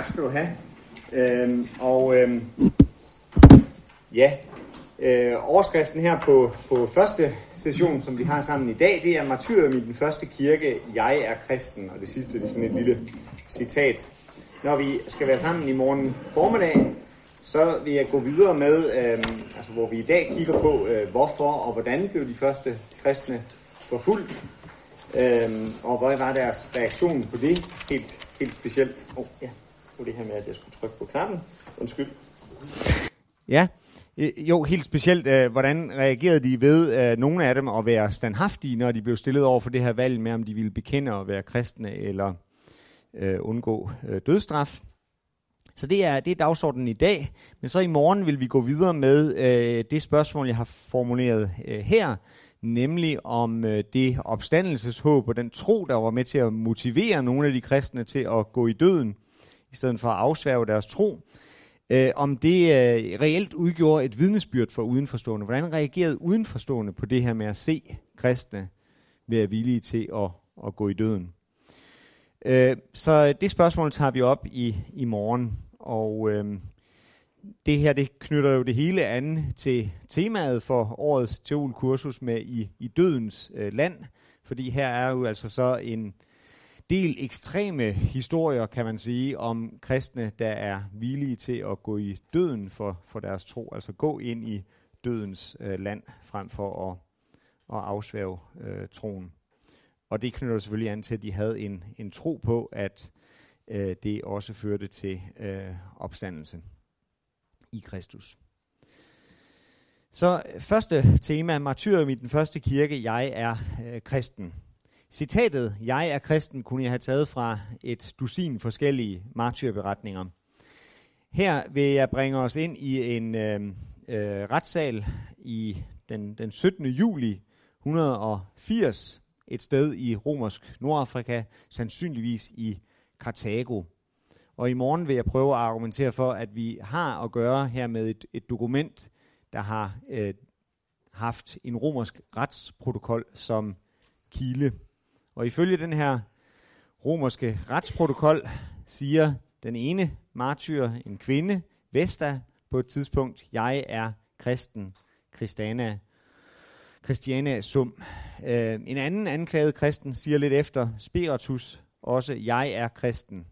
Tak skal du have. Øhm, og øhm, ja, øh, overskriften her på, på første session, som vi har sammen i dag, det er Martyrium i den første kirke, jeg er kristen. Og det sidste det er sådan et lille citat. Når vi skal være sammen i morgen formiddag, så vil jeg gå videre med, øh, altså hvor vi i dag kigger på, øh, hvorfor og hvordan blev de første kristne forfulgt, øh, og hvad var deres reaktion på det helt, helt specielt. Oh, ja, det det her med, at jeg skulle trykke på knappen. Undskyld. Ja, øh, jo, helt specielt, øh, hvordan reagerede de ved øh, nogle af dem at være standhaftige, når de blev stillet over for det her valg med, om de ville bekende at være kristne eller øh, undgå øh, dødstraf. Så det er, det er dagsordenen i dag, men så i morgen vil vi gå videre med øh, det spørgsmål, jeg har formuleret øh, her, nemlig om øh, det opstandelseshåb og den tro, der var med til at motivere nogle af de kristne til at gå i døden, i stedet for at afsværge deres tro, øh, om det øh, reelt udgjorde et vidnesbyrd for udenforstående. Hvordan reagerede udenforstående på det her med at se kristne være villige til at, at gå i døden? Øh, så det spørgsmål tager vi op i, i morgen, og øh, det her det knytter jo det hele an til temaet for årets teolkursus med i, i dødens øh, land, fordi her er jo altså så en del ekstreme historier, kan man sige, om kristne, der er villige til at gå i døden for, for deres tro, altså gå ind i dødens øh, land, frem for at, at afsværge øh, troen. Og det knytter selvfølgelig an til, at de havde en, en tro på, at øh, det også førte til øh, opstandelse i Kristus. Så første tema, martyrium i den første kirke, jeg er øh, kristen. Citatet, jeg er kristen, kunne jeg have taget fra et dusin forskellige martyrberetninger. Her vil jeg bringe os ind i en øh, øh, retssal i den, den 17. juli 180, et sted i romersk Nordafrika, sandsynligvis i Karthago. Og i morgen vil jeg prøve at argumentere for, at vi har at gøre her med et, et dokument, der har øh, haft en romersk retsprotokol som kilde. Og ifølge den her romerske retsprotokol siger den ene martyr, en kvinde, Vesta, på et tidspunkt, jeg er kristen, Christiana, Christiana Sum. Øh, en anden anklaget kristen siger lidt efter, Spiritus, også jeg er kristen.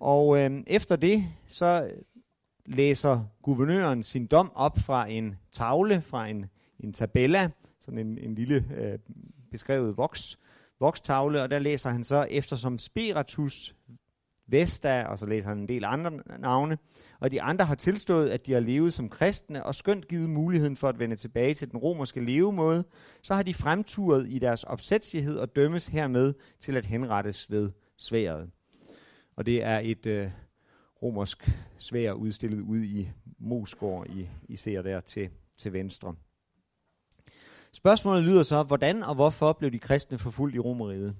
Og øh, efter det, så læser guvernøren sin dom op fra en tavle, fra en, en tabella, sådan en, en lille øh, beskrevet voks, vokstavle, og der læser han så, eftersom Spiritus, Vesta, og så læser han en del andre navne, og de andre har tilstået, at de har levet som kristne, og skønt givet muligheden for at vende tilbage til den romerske levemåde, så har de fremturet i deres opsætsighed og dømmes hermed til at henrettes ved sværet. Og det er et øh, romersk svær udstillet ude i Mosgård, I, I ser der til, til venstre. Spørgsmålet lyder så, hvordan og hvorfor blev de kristne forfulgt i Romeriet?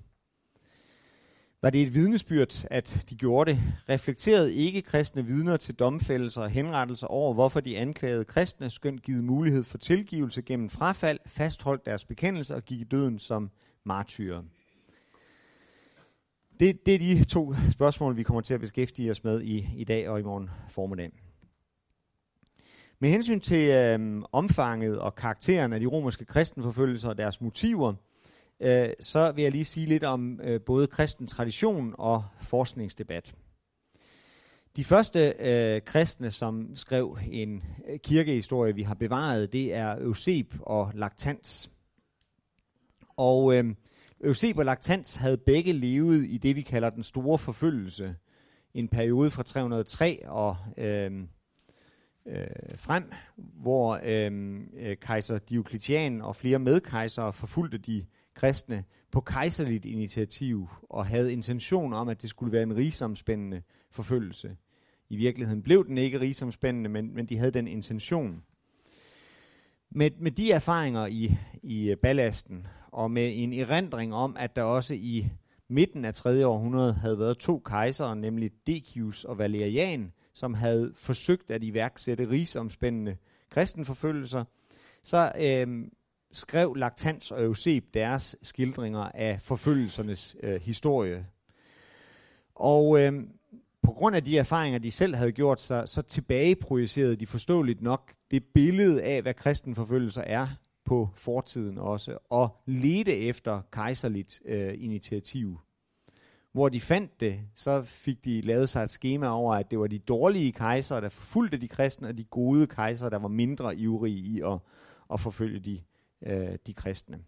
Var det et vidnesbyrd, at de gjorde det? Reflekterede ikke kristne vidner til domfældelser og henrettelser over, hvorfor de anklagede kristne, skønt givet mulighed for tilgivelse gennem frafald, fastholdt deres bekendelse og gik i døden som martyrer? Det, det er de to spørgsmål, vi kommer til at beskæftige os med i, i dag og i morgen formiddag. Med hensyn til øh, omfanget og karakteren af de romerske kristenforfølgelser og deres motiver, øh, så vil jeg lige sige lidt om øh, både kristen tradition og forskningsdebat. De første øh, kristne, som skrev en øh, kirkehistorie, vi har bevaret, det er Euseb og Lactans. Og øh, Euseb og Lactans havde begge levet i det, vi kalder den store forfølgelse. En periode fra 303 og øh, øh, frem, hvor øh, øh, kejser Diocletian og flere medkejsere forfulgte de kristne på kejserligt initiativ og havde intention om, at det skulle være en rigsomspændende forfølgelse. I virkeligheden blev den ikke rigsomspændende, men, men de havde den intention. Med, med de erfaringer i, i ballasten, og med en erindring om, at der også i midten af 3. århundrede havde været to kejsere, nemlig Decius og Valerian, som havde forsøgt at iværksætte rigsomspændende kristenforfølgelser, så øh, skrev Lactans og Euseb deres skildringer af forfølgelsernes øh, historie. Og øh, på grund af de erfaringer, de selv havde gjort sig, så tilbageprojicerede de forståeligt nok det billede af, hvad kristenforfølgelser er på fortiden også, og ledte efter kejserligt øh, initiativ. Hvor de fandt det, så fik de lavet sig et schema over, at det var de dårlige kejsere, der forfulgte de kristne, og de gode kejsere, der var mindre ivrige i at, at forfølge de, øh, de kristne.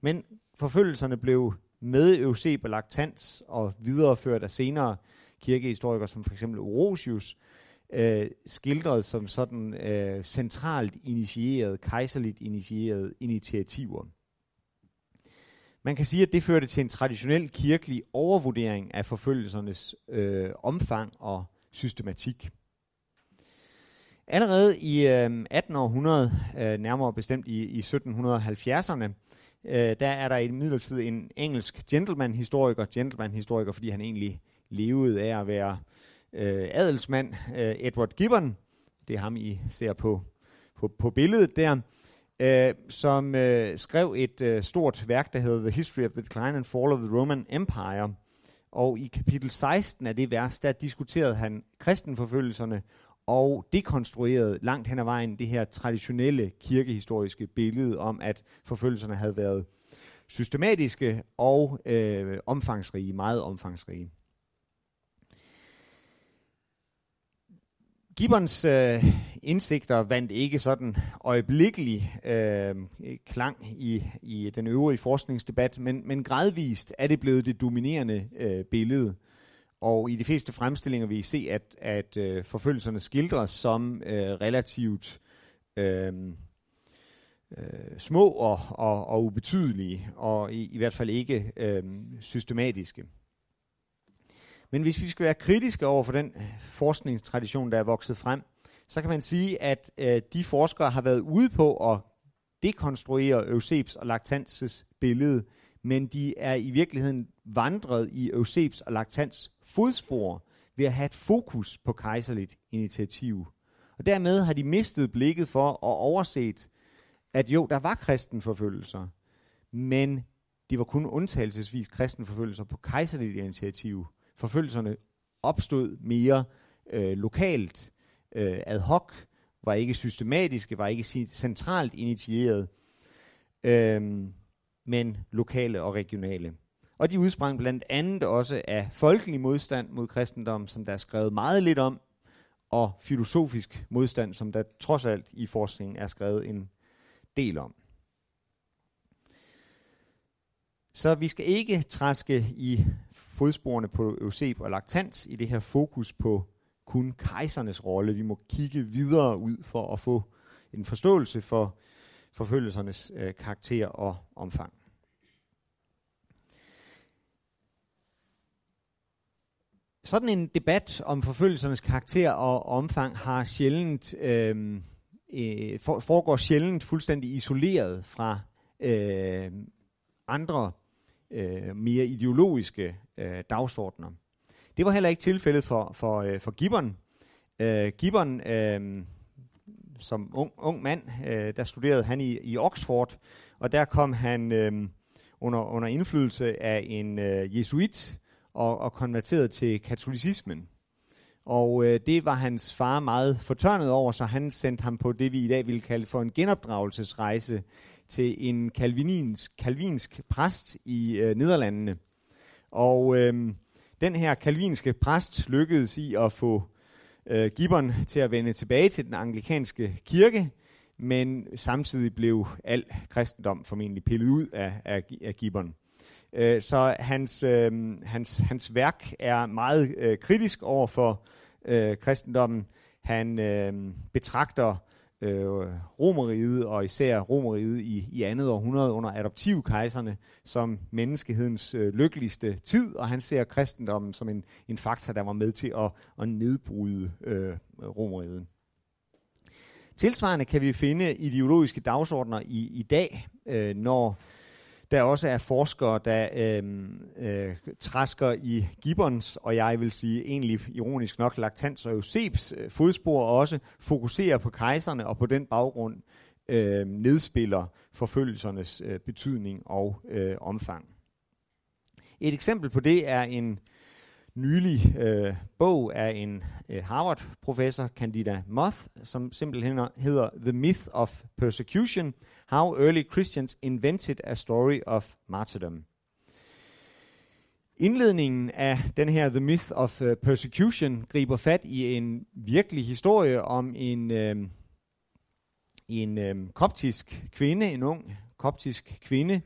Men forfølgelserne blev med Eusebius Lactans og videreført af senere kirkehistorikere, som for eksempel Orosius, øh, skildret som sådan øh, centralt initieret, kejserligt initieret initiativer. Man kan sige, at det førte til en traditionel kirkelig overvurdering af forfølgelsernes øh, omfang og systematik. Allerede i øh, 1800, øh, nærmere bestemt i, i 1770'erne, øh, der er der i midlertid en engelsk gentleman-historiker, gentleman-historiker, fordi han egentlig levede af at være øh, adelsmand, øh, Edward Gibbon, det er ham, I ser på, på, på billedet der, øh, som øh, skrev et øh, stort værk, der hedder The History of the Decline and Fall of the Roman Empire. Og i kapitel 16 af det vers, der diskuterede han kristenforfølgelserne og dekonstruerede langt hen ad vejen det her traditionelle kirkehistoriske billede om, at forfølgelserne havde været systematiske og øh, omfangsrige, meget omfangsrige. Gibbons øh, indsigter vandt ikke sådan øjeblikkelig øh, klang i, i den øvrige forskningsdebat, men, men gradvist er det blevet det dominerende øh, billede. Og i de fleste fremstillinger vil I se, at, at øh, forfølgelserne skildres som øh, relativt øh, øh, små og, og, og ubetydelige, og i, i hvert fald ikke øh, systematiske. Men hvis vi skal være kritiske over for den forskningstradition, der er vokset frem, så kan man sige, at øh, de forskere har været ude på at dekonstruere Eusebs og Lactanses billede, men de er i virkeligheden vandret i Eusebs og Lactans fodspor ved at have et fokus på kejserligt initiativ. Og dermed har de mistet blikket for og overset, at jo, der var kristenforfølgelser, men det var kun undtagelsesvis kristenforfølgelser på kejserligt initiativ forfølgelserne opstod mere øh, lokalt, øh, ad hoc, var ikke systematiske, var ikke centralt initieret, øh, men lokale og regionale. Og de udsprang blandt andet også af folkelig modstand mod kristendom, som der er skrevet meget lidt om, og filosofisk modstand, som der trods alt i forskningen er skrevet en del om. Så vi skal ikke træske i fodsporene på Euseb og Lactans i det her fokus på kun kejsernes rolle. Vi må kigge videre ud for at få en forståelse for forfølgelsernes øh, karakter og omfang. Sådan en debat om forfølgelsernes karakter og omfang har sjældent øh, øh, foregår sjældent fuldstændig isoleret fra øh, andre øh, mere ideologiske øh, dagsordner. Det var heller ikke tilfældet for, for, øh, for Gibbon. Øh, Gibbon, øh, som ung, ung mand, øh, der studerede han i, i Oxford, og der kom han øh, under, under indflydelse af en øh, jesuit og, og konverterede til katolicismen. Og øh, det var hans far meget fortørnet over, så han sendte ham på det, vi i dag ville kalde for en genopdragelsesrejse til en kalvinsk, kalvinsk præst i øh, Nederlandene. Og øh, den her kalvinske præst lykkedes i at få øh, Gibbon til at vende tilbage til den anglikanske kirke, men samtidig blev al kristendom formentlig pillet ud af, af, af Gibbon. Øh, så hans, øh, hans, hans værk er meget øh, kritisk over for øh, kristendommen. Han øh, betragter øh, romeriet, og især romeriet i, i andet århundrede under adoptivkejserne, som menneskehedens øh, lykkeligste tid, og han ser kristendommen som en, en faktor, der var med til at, at nedbryde øh, romeriet. Tilsvarende kan vi finde ideologiske dagsordner i, i dag, øh, når der også er forskere, der øh, øh, træsker i Gibbons, og jeg vil sige egentlig ironisk nok Lactans og Eusebs øh, fodspor, og også fokuserer på kejserne, og på den baggrund øh, nedspiller forfølgelsernes øh, betydning og øh, omfang. Et eksempel på det er en nylig øh, bog af en øh, Harvard-professor, Candida Moth, som simpelthen hedder The Myth of Persecution, How Early Christians Invented a Story of Martyrdom. Indledningen af den her The Myth of uh, Persecution griber fat i en virkelig historie om en, øh, en øh, koptisk kvinde, en ung koptisk kvinde,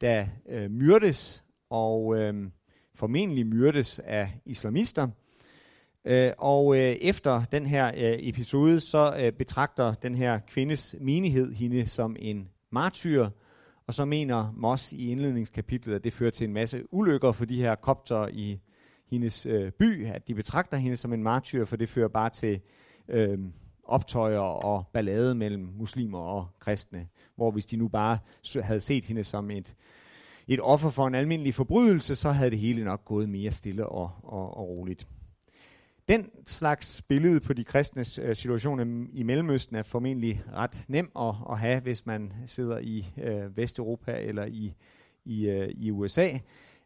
der øh, myrdes og øh, formentlig myrdes af islamister. Øh, og øh, efter den her øh, episode, så øh, betragter den her kvindes menighed hende som en martyr, og så mener Moss i indledningskapitlet, at det fører til en masse ulykker for de her kopter i hendes øh, by, at de betragter hende som en martyr, for det fører bare til øh, optøjer og ballade mellem muslimer og kristne, hvor hvis de nu bare havde set hende som et, et offer for en almindelig forbrydelse, så havde det hele nok gået mere stille og, og, og roligt. Den slags billede på de kristnes øh, situation i Mellemøsten er formentlig ret nem at, at have, hvis man sidder i øh, Vesteuropa eller i, i, øh, i USA.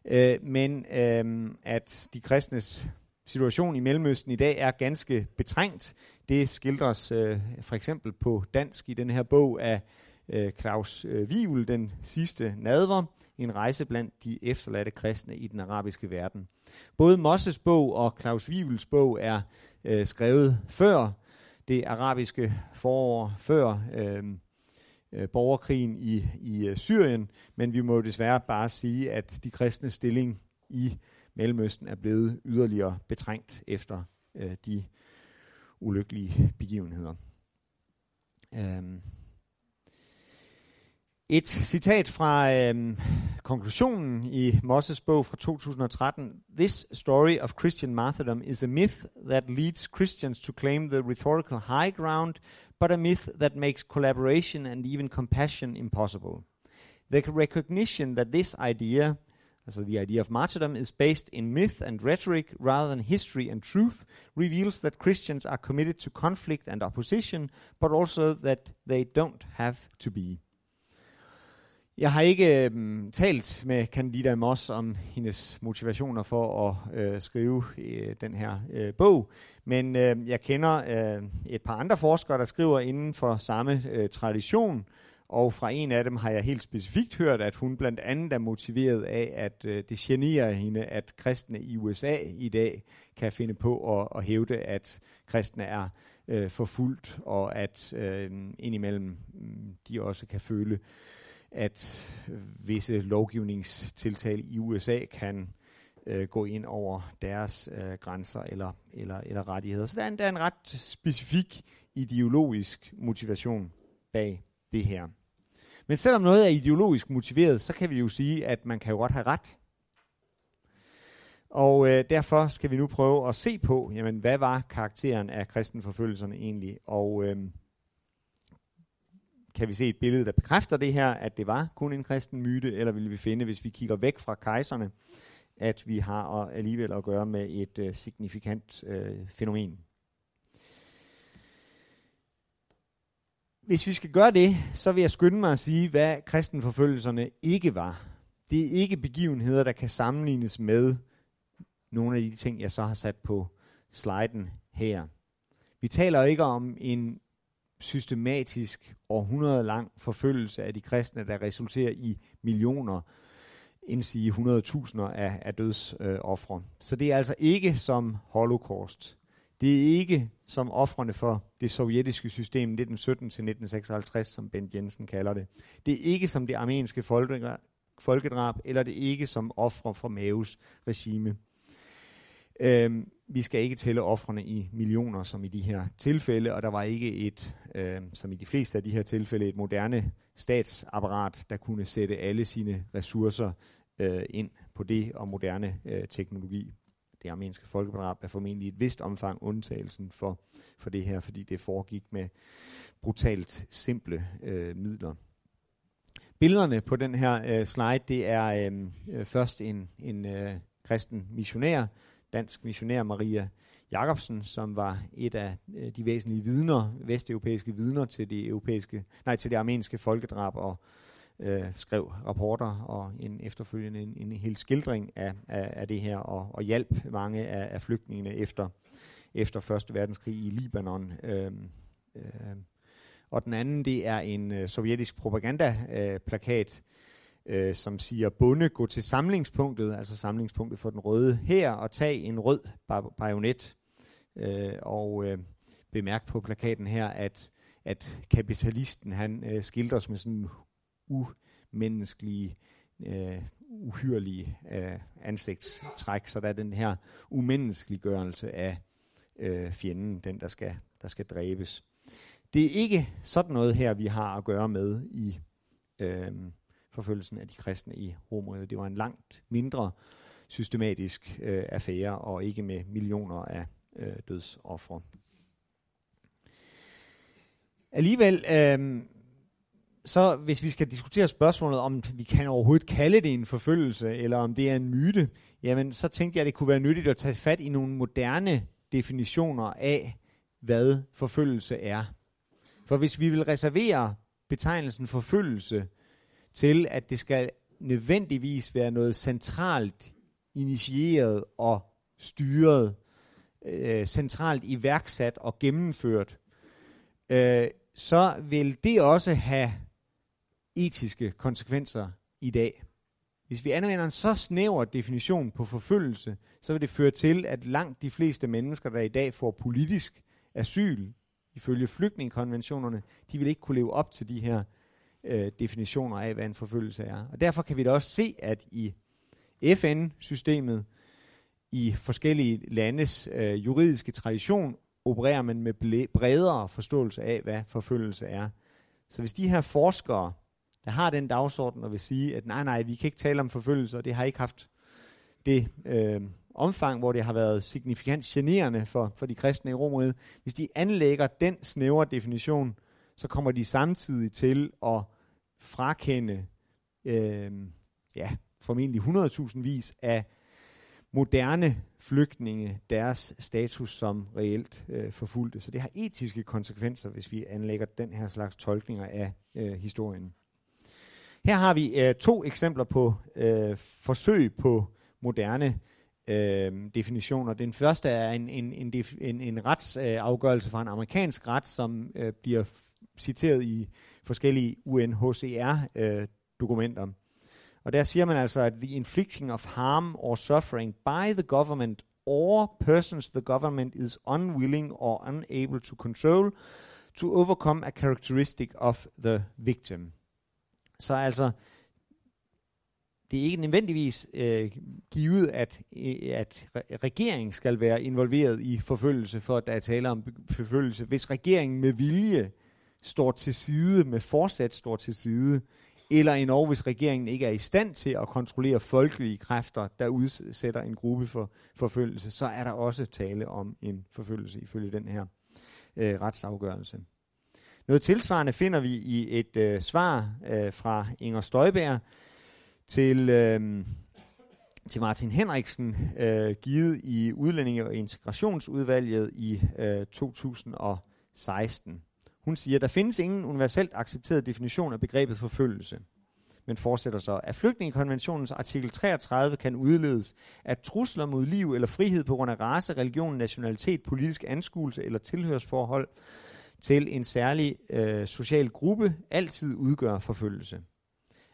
Øh, men øh, at de kristnes situation i Mellemøsten i dag er ganske betrængt, det skildres øh, for eksempel på dansk i den her bog af øh, Claus øh, Wivel, den sidste nadver, en rejse blandt de efterladte kristne i den arabiske verden. Både Mosses bog og Claus Wivels bog er øh, skrevet før det arabiske forår, før øh, øh, borgerkrigen i, i øh, Syrien, men vi må desværre bare sige, at de kristne stilling i Mellemøsten er blevet yderligere betrængt efter øh, de ulykkelige begivenheder. Um, et citat fra øhm, konklusionen i Mosses bog fra 2013. This story of Christian martyrdom is a myth that leads Christians to claim the rhetorical high ground, but a myth that makes collaboration and even compassion impossible. The recognition that this idea, so the idea of martyrdom, is based in myth and rhetoric rather than history and truth, reveals that Christians are committed to conflict and opposition, but also that they don't have to be. Jeg har ikke øh, talt med Candida Moss om hendes motivationer for at øh, skrive øh, den her øh, bog, men øh, jeg kender øh, et par andre forskere, der skriver inden for samme øh, tradition, og fra en af dem har jeg helt specifikt hørt, at hun blandt andet er motiveret af, at øh, det generer hende, at kristne i USA i dag kan finde på at, at hævde, at kristne er øh, forfulgt, og at øh, indimellem mm, de også kan føle, at visse lovgivningstiltag i USA kan øh, gå ind over deres øh, grænser eller, eller, eller rettigheder. Så der er, en, der er en ret specifik ideologisk motivation bag det her. Men selvom noget er ideologisk motiveret, så kan vi jo sige, at man kan jo godt have ret. Og øh, derfor skal vi nu prøve at se på, jamen, hvad var karakteren af kristenforfølgelserne egentlig? Og øh, kan vi se et billede, der bekræfter det her, at det var kun en kristen myte, eller vil vi finde, hvis vi kigger væk fra kejserne, at vi har alligevel at gøre med et øh, signifikant øh, fænomen. Hvis vi skal gøre det, så vil jeg skynde mig at sige, hvad kristenforfølgelserne ikke var. Det er ikke begivenheder, der kan sammenlignes med nogle af de ting, jeg så har sat på sliden her. Vi taler ikke om en systematisk århundrede lang forfølgelse af de kristne, der resulterer i millioner, indsige 100.000 af, af dødsoffre. Øh, Så det er altså ikke som holocaust. Det er ikke som offrene for det sovjetiske system 1917-1956, som Bent Jensen kalder det. Det er ikke som det armenske folkedrab, eller det er ikke som ofre for Maves regime. Øhm, vi skal ikke tælle offrene i millioner, som i de her tilfælde, og der var ikke et, øh, som i de fleste af de her tilfælde, et moderne statsapparat, der kunne sætte alle sine ressourcer øh, ind på det og moderne øh, teknologi. Det armenske folkedrab er formentlig i et vist omfang undtagelsen for, for det her, fordi det foregik med brutalt simple øh, midler. Billederne på den her øh, slide, det er øh, øh først en, en øh, kristen missionær, dansk missionær Maria Jacobsen, som var et af øh, de væsentlige vidner, vesteuropæiske vidner til det europæiske, nej, til det armenske folkedrab og øh, skrev rapporter og en efterfølgende en, en hel skildring af, af, af det her, og, og hjalp mange af, af flygtningene efter, efter Første Verdenskrig i Libanon. Øh, øh, og den anden, det er en øh, sovjetisk propagandaplakat, øh, øh, som siger, bunde, gå til samlingspunktet, altså samlingspunktet for den røde her, og tag en rød bajonet. Øh, og øh, bemærk på plakaten her, at, at kapitalisten, han øh, skildres med sådan umenneskelige, øh, uhyrlige øh, ansigtstræk, så der er den her umenneskeliggørelse af øh, fjenden, den der skal, der skal dræbes. Det er ikke sådan noget her, vi har at gøre med i øh, forfølgelsen af de kristne i Romeriet. Det var en langt mindre systematisk øh, affære, og ikke med millioner af øh, dødsoffre. Alligevel, øh, så hvis vi skal diskutere spørgsmålet, om vi kan overhovedet kalde det en forfølgelse, eller om det er en myte, jamen så tænkte jeg, at det kunne være nyttigt at tage fat i nogle moderne definitioner af, hvad forfølgelse er. For hvis vi vil reservere betegnelsen forfølgelse til, at det skal nødvendigvis være noget centralt initieret og styret, øh, centralt iværksat og gennemført, øh, så vil det også have etiske konsekvenser i dag. Hvis vi anvender en så snæver definition på forfølgelse, så vil det føre til, at langt de fleste mennesker, der i dag får politisk asyl, ifølge flygtningekonventionerne, de vil ikke kunne leve op til de her øh, definitioner af, hvad en forfølgelse er. Og derfor kan vi da også se, at i FN-systemet, i forskellige landes øh, juridiske tradition, opererer man med bredere forståelse af, hvad forfølgelse er. Så hvis de her forskere, der har den dagsorden og vil sige, at nej, nej, vi kan ikke tale om forfølgelse, og det har ikke haft det øh, omfang, hvor det har været signifikant generende for, for de kristne i Romeriet, hvis de anlægger den snævre definition, så kommer de samtidig til at frakende øh, ja, formentlig 100.000 vis af moderne flygtninge deres status som reelt øh, forfulgte. Så det har etiske konsekvenser, hvis vi anlægger den her slags tolkninger af øh, historien. Her har vi øh, to eksempler på øh, forsøg på moderne øh, definitioner. Den første er en, en, en, en, en retsafgørelse øh, fra en amerikansk ret, som øh, bliver citeret i forskellige UNHCR-dokumenter. Øh, og der siger man altså, at the inflicting of harm or suffering by the government or persons the government is unwilling or unable to control to overcome a characteristic of the victim. Så altså, det er ikke nødvendigvis øh, givet, at, øh, at regeringen skal være involveret i forfølgelse, for at der er tale om forfølgelse. Hvis regeringen med vilje står til side, med fortsat står til side, eller endnu hvis regeringen ikke er i stand til at kontrollere folkelige kræfter, der udsætter en gruppe for forfølgelse, så er der også tale om en forfølgelse ifølge den her øh, retsafgørelse. Noget tilsvarende finder vi i et øh, svar øh, fra Inger Støjberg, til, øh, til Martin Henriksen, øh, givet i Udlændinge- og Integrationsudvalget i øh, 2016. Hun siger, der findes ingen universelt accepteret definition af begrebet forfølgelse men fortsætter så, at flygtningekonventionens artikel 33 kan udledes, at trusler mod liv eller frihed på grund af race, religion, nationalitet, politisk anskuelse eller tilhørsforhold til en særlig øh, social gruppe altid udgør forfølgelse.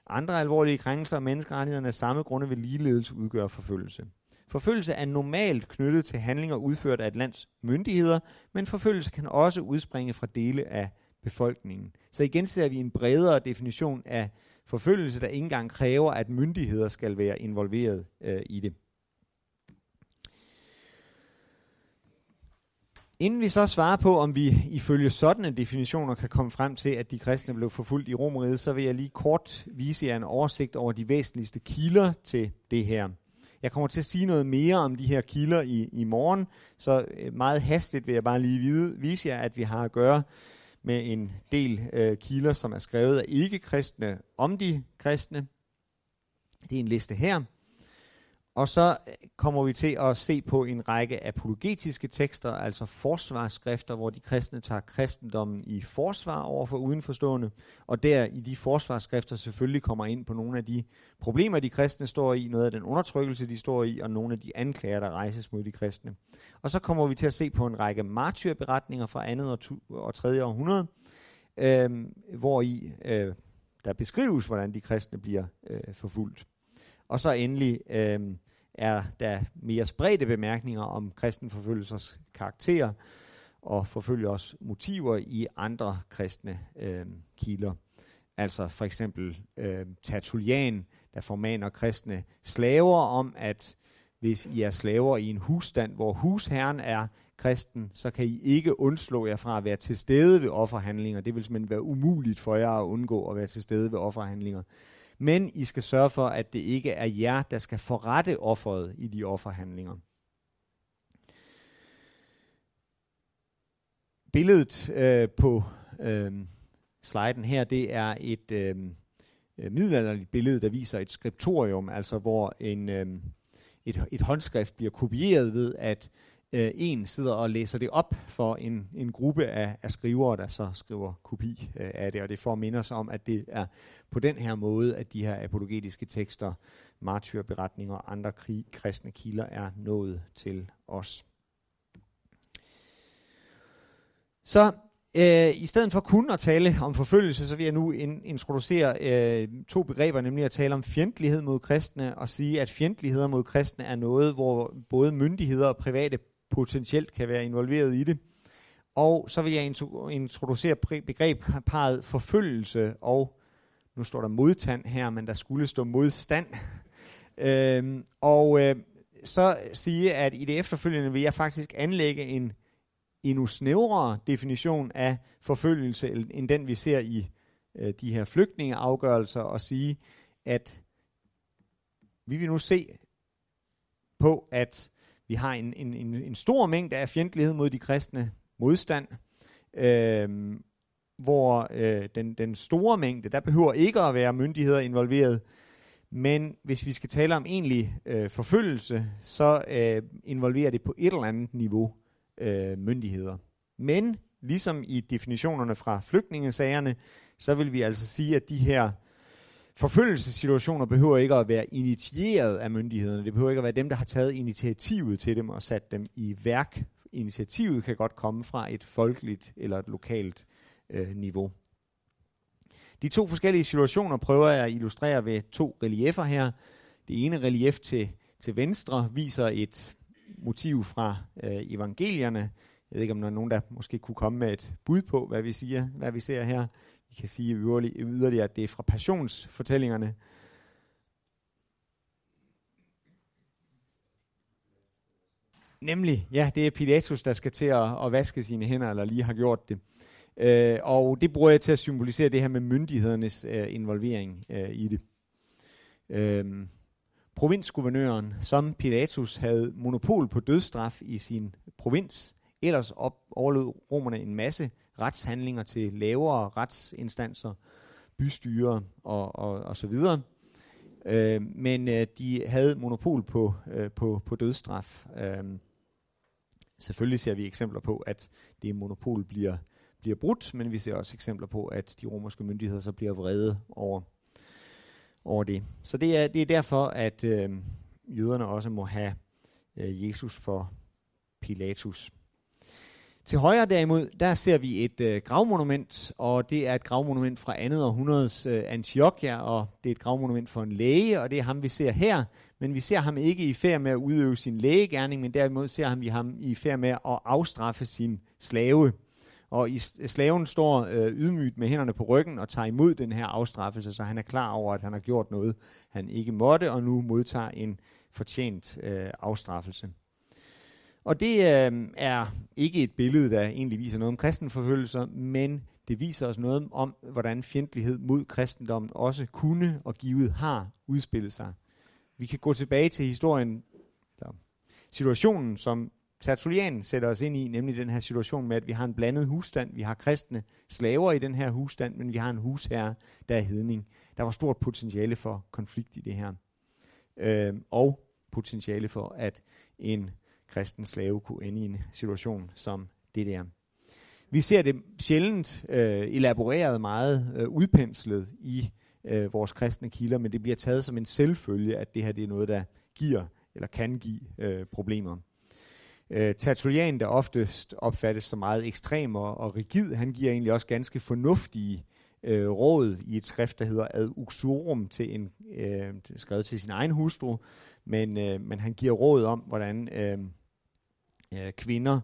Andre alvorlige krænkelser af menneskerettighederne af samme grunde vil ligeledes udgøre forfølgelse. Forfølgelse er normalt knyttet til handlinger udført af et lands myndigheder, men forfølgelse kan også udspringe fra dele af befolkningen. Så igen ser vi en bredere definition af forfølgelse, der ikke engang kræver, at myndigheder skal være involveret øh, i det. Inden vi så svarer på, om vi ifølge sådanne definitioner kan komme frem til, at de kristne blev forfulgt i Romeriet, så vil jeg lige kort vise jer en oversigt over de væsentligste kilder til det her. Jeg kommer til at sige noget mere om de her kilder i, i morgen, så øh, meget hastigt vil jeg bare lige vide, vise jer, at vi har at gøre med en del øh, kilder, som er skrevet af ikke-kristne om de kristne. Det er en liste her. Og så øh, kommer vi til at se på en række apologetiske tekster, altså forsvarsskrifter, hvor de kristne tager kristendommen i forsvar over for udenforstående, og der i de forsvarsskrifter selvfølgelig kommer ind på nogle af de problemer, de kristne står i, noget af den undertrykkelse, de står i, og nogle af de anklager, der rejses mod de kristne. Og så kommer vi til at se på en række martyrberetninger fra andet og, og tredje århundrede, øh, hvor i øh, der beskrives, hvordan de kristne bliver øh, forfulgt. Og så endelig øh, er der mere spredte bemærkninger om kristenforfølgelsers karakter og forfølgers motiver i andre kristne øh, kilder. Altså for eksempel øh, Tertullian, der formaner kristne slaver om, at hvis I er slaver i en husstand, hvor husherren er kristen, så kan I ikke undslå jer fra at være til stede ved offerhandlinger. Det vil simpelthen være umuligt for jer at undgå at være til stede ved offerhandlinger. Men I skal sørge for, at det ikke er jer, der skal forrette offeret i de offerhandlinger. Billedet øh, på øh, sliden her, det er et øh, øh middelalderligt billede, der viser et skriptorium, altså hvor en, øh, et, et håndskrift bliver kopieret ved, at øh, en sidder og læser det op for en, en gruppe af, af skrivere, der så skriver kopi øh, af det. Og det får minde os om, at det er på den her måde, at de her apologetiske tekster, martyrberetninger og andre krig, kristne kilder er nået til os. Så øh, i stedet for kun at tale om forfølgelse, så vil jeg nu in, introducere øh, to begreber, nemlig at tale om fjendtlighed mod kristne, og sige, at fjendtligheder mod kristne er noget, hvor både myndigheder og private potentielt kan være involveret i det. Og så vil jeg introducere begrebet forfølgelse, og nu står der modtand her, men der skulle stå modstand. øhm, og øh, så sige, at i det efterfølgende vil jeg faktisk anlægge en endnu snævrere definition af forfølgelse, end den vi ser i øh, de her flygtningeafgørelser, og sige, at vi vil nu se på, at vi har en, en, en, en stor mængde af fjendtlighed mod de kristne modstand, øh, hvor øh, den, den store mængde, der behøver ikke at være myndigheder involveret, men hvis vi skal tale om egentlig øh, forfølgelse, så øh, involverer det på et eller andet niveau øh, myndigheder. Men ligesom i definitionerne fra flygtningesagerne, så vil vi altså sige, at de her forfølgelsessituationer behøver ikke at være initieret af myndighederne. Det behøver ikke at være dem, der har taget initiativet til dem og sat dem i værk. Initiativet kan godt komme fra et folkeligt eller et lokalt øh, niveau. De to forskellige situationer prøver jeg at illustrere ved to reliefer her. Det ene relief til, til venstre viser et motiv fra øh, evangelierne. Jeg ved ikke, om der er nogen, der måske kunne komme med et bud på, hvad vi siger, hvad vi ser her. Vi kan sige yderligere, at det er fra passionsfortællingerne. Nemlig, ja, det er Pilatus, der skal til at, at vaske sine hænder, eller lige har gjort det. Øh, og det bruger jeg til at symbolisere det her med myndighedernes øh, involvering øh, i det. Øh, provinsguvernøren, som Pilatus havde monopol på dødsstraf i sin provins, ellers op, overlod romerne en masse retshandlinger til lavere retsinstanser, bystyre og, og, og så videre. Øh, men øh, de havde monopol på, øh, på, på dødsstraf. Øh, selvfølgelig ser vi eksempler på, at det monopol bliver, bliver brudt, men vi ser også eksempler på, at de romerske myndigheder så bliver vrede over, over det. Så det er, det er derfor, at øh, jøderne også må have øh, Jesus for Pilatus. Til højre derimod, der ser vi et øh, gravmonument, og det er et gravmonument fra andet århundredes øh, Antiochia, og det er et gravmonument for en læge, og det er ham, vi ser her. Men vi ser ham ikke i færd med at udøve sin lægegærning, men derimod ser ham vi ham i færd med at afstraffe sin slave. Og i, slaven står øh, ydmygt med hænderne på ryggen og tager imod den her afstraffelse, så han er klar over, at han har gjort noget, han ikke måtte, og nu modtager en fortjent øh, afstraffelse. Og det øh, er ikke et billede, der egentlig viser noget om kristenforfølgelser, men det viser os noget om, hvordan fjendtlighed mod kristendommen også kunne og givet har udspillet sig. Vi kan gå tilbage til historien, eller situationen, som Tertullian sætter os ind i, nemlig den her situation med, at vi har en blandet husstand. Vi har kristne slaver i den her husstand, men vi har en husherre, der er hedning. Der var stort potentiale for konflikt i det her. Øh, og potentiale for, at en kristen slave kunne ende i en situation som det der. Vi ser det sjældent øh, elaboreret meget øh, udpenslet i øh, vores kristne kilder, men det bliver taget som en selvfølge, at det her det er noget, der giver eller kan give øh, problemer. Øh, Tertullian, der oftest opfattes som meget ekstrem og, og rigid, han giver egentlig også ganske fornuftige øh, råd i et skrift, der hedder Ad Uxorum, til en, øh, skrevet til sin egen hustru, men, øh, men han giver råd om, hvordan øh, øh, kvinder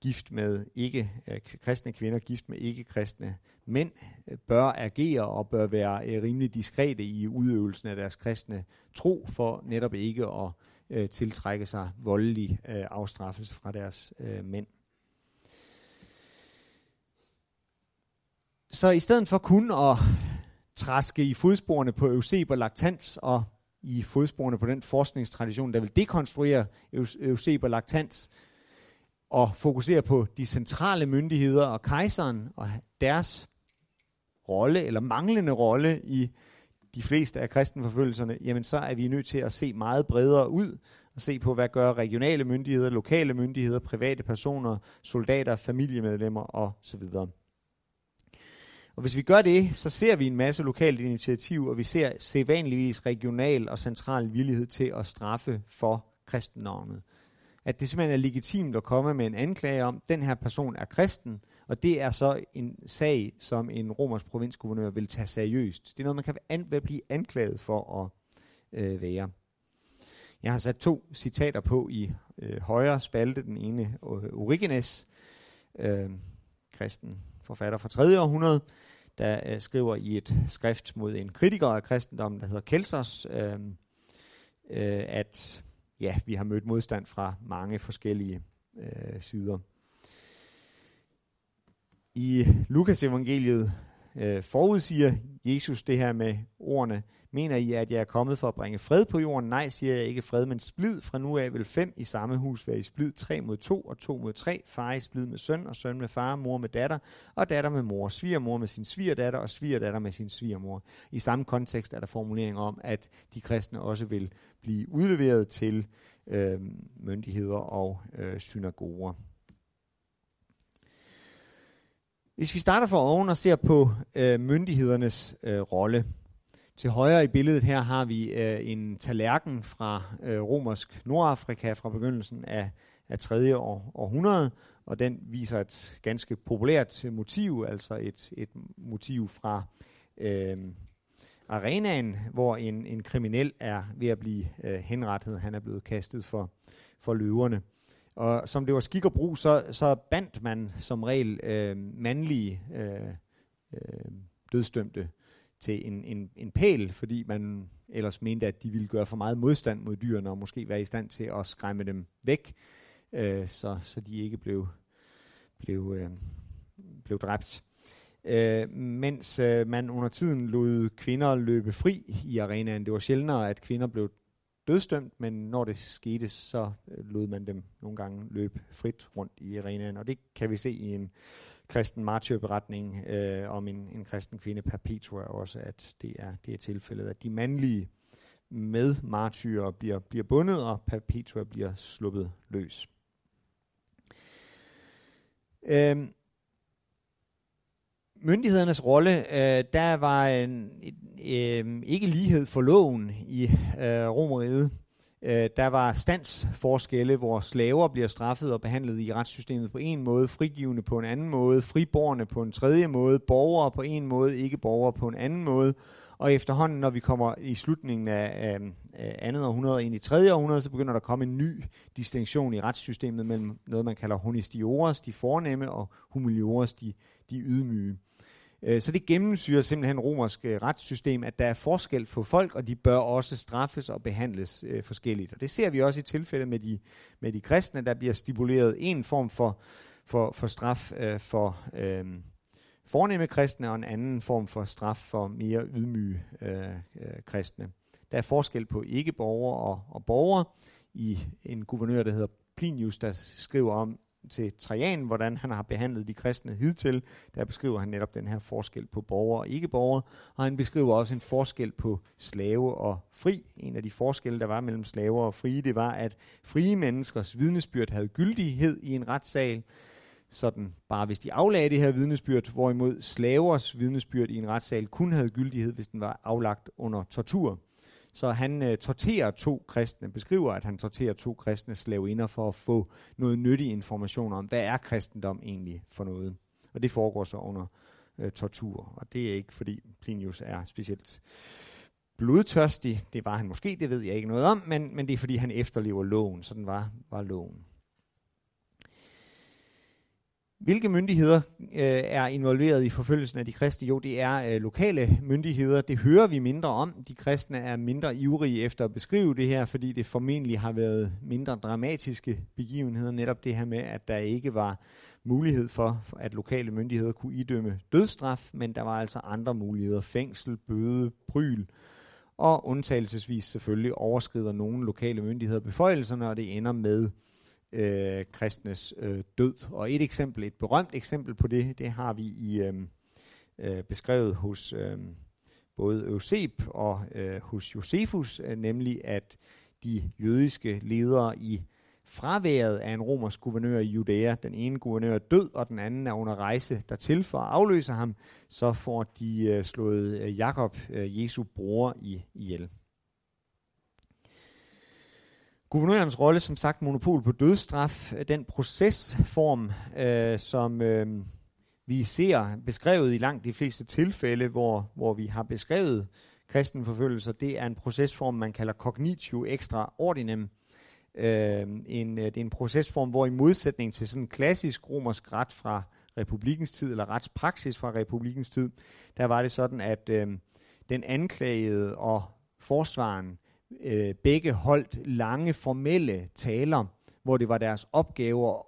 gift med ikke øh, kristne kvinder gift med ikke kristne mænd øh, bør agere og bør være øh, rimelig diskrete i udøvelsen af deres kristne tro for netop ikke at øh, tiltrække sig voldelig øh, afstraffelse fra deres øh, mænd. Så i stedet for kun at træske i fodsporene på Euseb og Lactans og i fodsporene på den forskningstradition, der vil dekonstruere Euseb og Lactans, og fokusere på de centrale myndigheder og kejseren og deres rolle eller manglende rolle i de fleste af kristenforfølgelserne, jamen så er vi nødt til at se meget bredere ud og se på, hvad gør regionale myndigheder, lokale myndigheder, private personer, soldater, familiemedlemmer og så videre. Og hvis vi gør det, så ser vi en masse lokale initiativ, og vi ser sædvanligvis regional og central villighed til at straffe for kristendom. At det simpelthen er legitimt at komme med en anklage om, at den her person er kristen, og det er så en sag, som en romersk provinsguvernør vil tage seriøst. Det er noget, man kan an- blive anklaget for at øh, være. Jeg har sat to citater på i øh, højre spalte. Den ene øh, Origenes, øh, kristen forfatter fra 3. århundrede, der øh, skriver i et skrift mod en kritiker af kristendommen, der hedder Kelsers, øh, øh, at ja, vi har mødt modstand fra mange forskellige øh, sider. I Lukas evangeliet øh, forudsiger Jesus det her med ordene, mener I, at jeg er kommet for at bringe fred på jorden? Nej, siger jeg ikke fred, men splid. Fra nu af vil fem i samme hus være i splid, tre mod to og to mod tre. Far i splid med søn og søn med far, mor med datter og datter med mor. Svigermor med sin svigerdatter og svigerdatter med sin svigermor. I samme kontekst er der formulering om, at de kristne også vil blive udleveret til øh, myndigheder og øh, synagoger. Hvis vi starter for oven og ser på øh, myndighedernes øh, rolle. Til højre i billedet her har vi øh, en tallerken fra øh, romersk Nordafrika fra begyndelsen af, af 3. År, århundrede, og den viser et ganske populært motiv, altså et, et motiv fra øh, arenaen, hvor en, en kriminel er ved at blive øh, henrettet. Han er blevet kastet for, for løverne. Og som det var skik og brug, så, så bandt man som regel øh, mandlige øh, øh, dødsdømte til en, en, en pæl, fordi man ellers mente, at de ville gøre for meget modstand mod dyrene, og måske være i stand til at skræmme dem væk, øh, så, så de ikke blev, blev, øh, blev dræbt. Øh, mens øh, man under tiden lod kvinder løbe fri i arenaen. Det var sjældnere, at kvinder blev dødsdømt, men når det skete, så øh, lod man dem nogle gange løbe frit rundt i arenaen. Og det kan vi se i en kristen martyrberetning øh, om en, en kristen kvinde, Perpetua, også, at det er, det er tilfældet, at de mandlige med martyrer bliver, bliver bundet, og Perpetua bliver sluppet løs. Øhm, myndighedernes rolle, øh, der var en, øh, ikke lighed for loven i øh, Romeriet. Øh, der var standsforskelle, hvor slaver bliver straffet og behandlet i retssystemet på en måde, frigivende på en anden måde, friborgerne på en tredje måde, borgere på en måde, ikke borgere på en anden måde. Og efterhånden, når vi kommer i slutningen af, af andet århundrede og ind i tredje århundrede, så begynder der at komme en ny distinktion i retssystemet mellem noget, man kalder honestiores, de fornemme, og humiliores, de, de ydmyge. Øh, så det gennemsyrer simpelthen romersk øh, retssystem, at der er forskel på folk, og de bør også straffes og behandles øh, forskelligt. Og det ser vi også i tilfælde med de, med de kristne, der bliver stipuleret en form for, for, for straf øh, for øh, fornemme kristne, og en anden form for straf for mere ydmyge øh, kristne. Der er forskel på ikke-borgere og, og borgere i en guvernør, der hedder Plinius, der skriver om til Trajan, hvordan han har behandlet de kristne hidtil. Der beskriver han netop den her forskel på borgere og ikke-borgere, og han beskriver også en forskel på slave og fri. En af de forskelle, der var mellem slaver og frie, det var, at frie menneskers vidnesbyrd havde gyldighed i en retssal, sådan bare hvis de aflagde det her vidnesbyrd, hvorimod slavers vidnesbyrd i en retssal kun havde gyldighed, hvis den var aflagt under tortur. Så han øh, torterer to kristne, beskriver, at han torterer to kristne slaveinder for at få noget nyttig information om, hvad er kristendom egentlig for noget. Og det foregår så under øh, tortur. Og det er ikke, fordi Plinius er specielt blodtørstig. Det var han måske, det ved jeg ikke noget om, men, men det er, fordi han efterlever loven. Sådan var, var loven. Hvilke myndigheder øh, er involveret i forfølgelsen af de kristne? Jo, det er øh, lokale myndigheder. Det hører vi mindre om. De kristne er mindre ivrige efter at beskrive det her, fordi det formentlig har været mindre dramatiske begivenheder. Netop det her med, at der ikke var mulighed for, at lokale myndigheder kunne idømme dødsstraf, men der var altså andre muligheder. Fængsel, bøde, bryl, og undtagelsesvis selvfølgelig overskrider nogle lokale myndigheder beføjelserne, og det ender med øh, kristnes øh, død. Og et eksempel, et berømt eksempel på det, det har vi i øh, øh, beskrevet hos øh, både Euseb og øh, hos Josefus, øh, nemlig at de jødiske ledere i fraværet af en romersk guvernør i Judæa, den ene guvernør er død, og den anden er under rejse dertil for at afløse ham, så får de øh, slået øh, Jakob, øh, Jesu bror, i ihjel. Guvernørens rolle, som sagt, monopol på dødsstraf, øh, den procesform, øh, som øh, vi ser beskrevet i langt de fleste tilfælde, hvor, hvor vi har beskrevet kristenforfølgelser, det er en procesform, man kalder cognitio extra ordinem. Øh, en, øh, det er en procesform, hvor i modsætning til sådan en klassisk romersk ret fra republikens tid, eller retspraksis fra republikens tid, der var det sådan, at øh, den anklagede og forsvaren øh, begge holdt lange formelle taler, hvor det var deres opgave at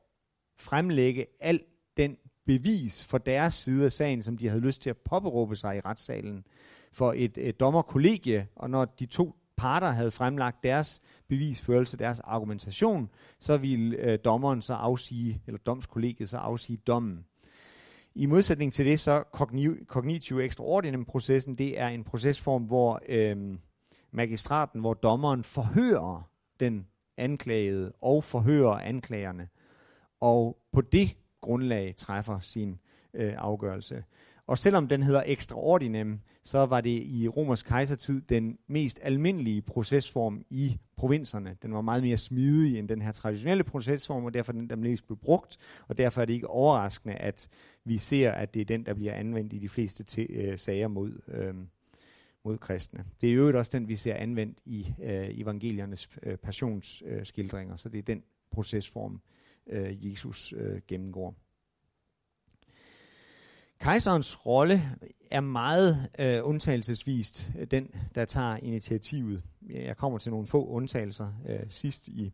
fremlægge al den bevis for deres side af sagen, som de havde lyst til at påberåbe sig i retssalen for et, et dommerkollegie, og når de to parter havde fremlagt deres bevisførelse, deres argumentation, så ville øh, dommeren så afsige, eller domskollegiet så afsige dommen. I modsætning til det, så kognitiv extraordinary processen, det er en procesform, hvor øh, magistraten, hvor dommeren forhører den anklagede og forhører anklagerne, og på det grundlag træffer sin øh, afgørelse. Og selvom den hedder extraordinem, så var det i romersk kejsertid den mest almindelige procesform i provinserne. Den var meget mere smidig end den her traditionelle procesform, og derfor den, der mest blev brugt, og derfor er det ikke overraskende, at vi ser, at det er den, der bliver anvendt i de fleste t- øh, sager mod, øh, mod kristne. Det er jo også den, vi ser anvendt i øh, evangeliernes øh, passionsskildringer, øh, så det er den procesform, øh, Jesus øh, gennemgår. Kejserens rolle er meget øh, undtagelsesvist øh, den, der tager initiativet. Jeg kommer til nogle få undtagelser øh, sidst i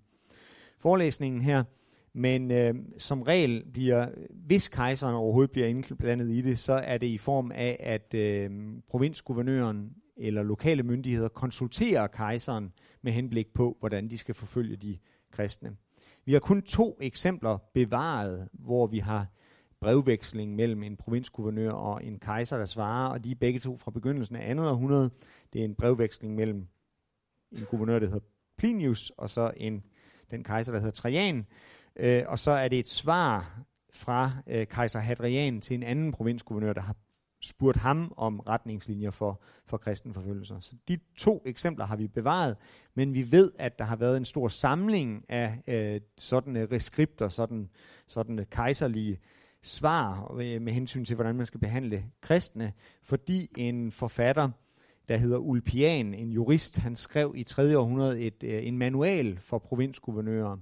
forelæsningen her, men øh, som regel bliver, hvis kejseren overhovedet bliver indblandet i det, så er det i form af, at øh, provinsguvernøren eller lokale myndigheder konsulterer kejseren med henblik på, hvordan de skal forfølge de kristne. Vi har kun to eksempler bevaret, hvor vi har brevveksling mellem en provinsguvernør og en kejser, der svarer, og de er begge to fra begyndelsen af andet århundrede. Det er en brevveksling mellem en guvernør, der hedder Plinius, og så en, den kejser, der hedder Trajan. Øh, og så er det et svar fra øh, kejser Hadrian til en anden provinsguvernør, der har spurgt ham om retningslinjer for, for kristenforfølgelser. Så de to eksempler har vi bevaret, men vi ved, at der har været en stor samling af øh, sådanne reskripter, sådan, sådanne kejserlige svar øh, med hensyn til, hvordan man skal behandle kristne, fordi en forfatter, der hedder Ulpian, en jurist, han skrev i 3. århundrede et, øh, en manual for provinsguvernører.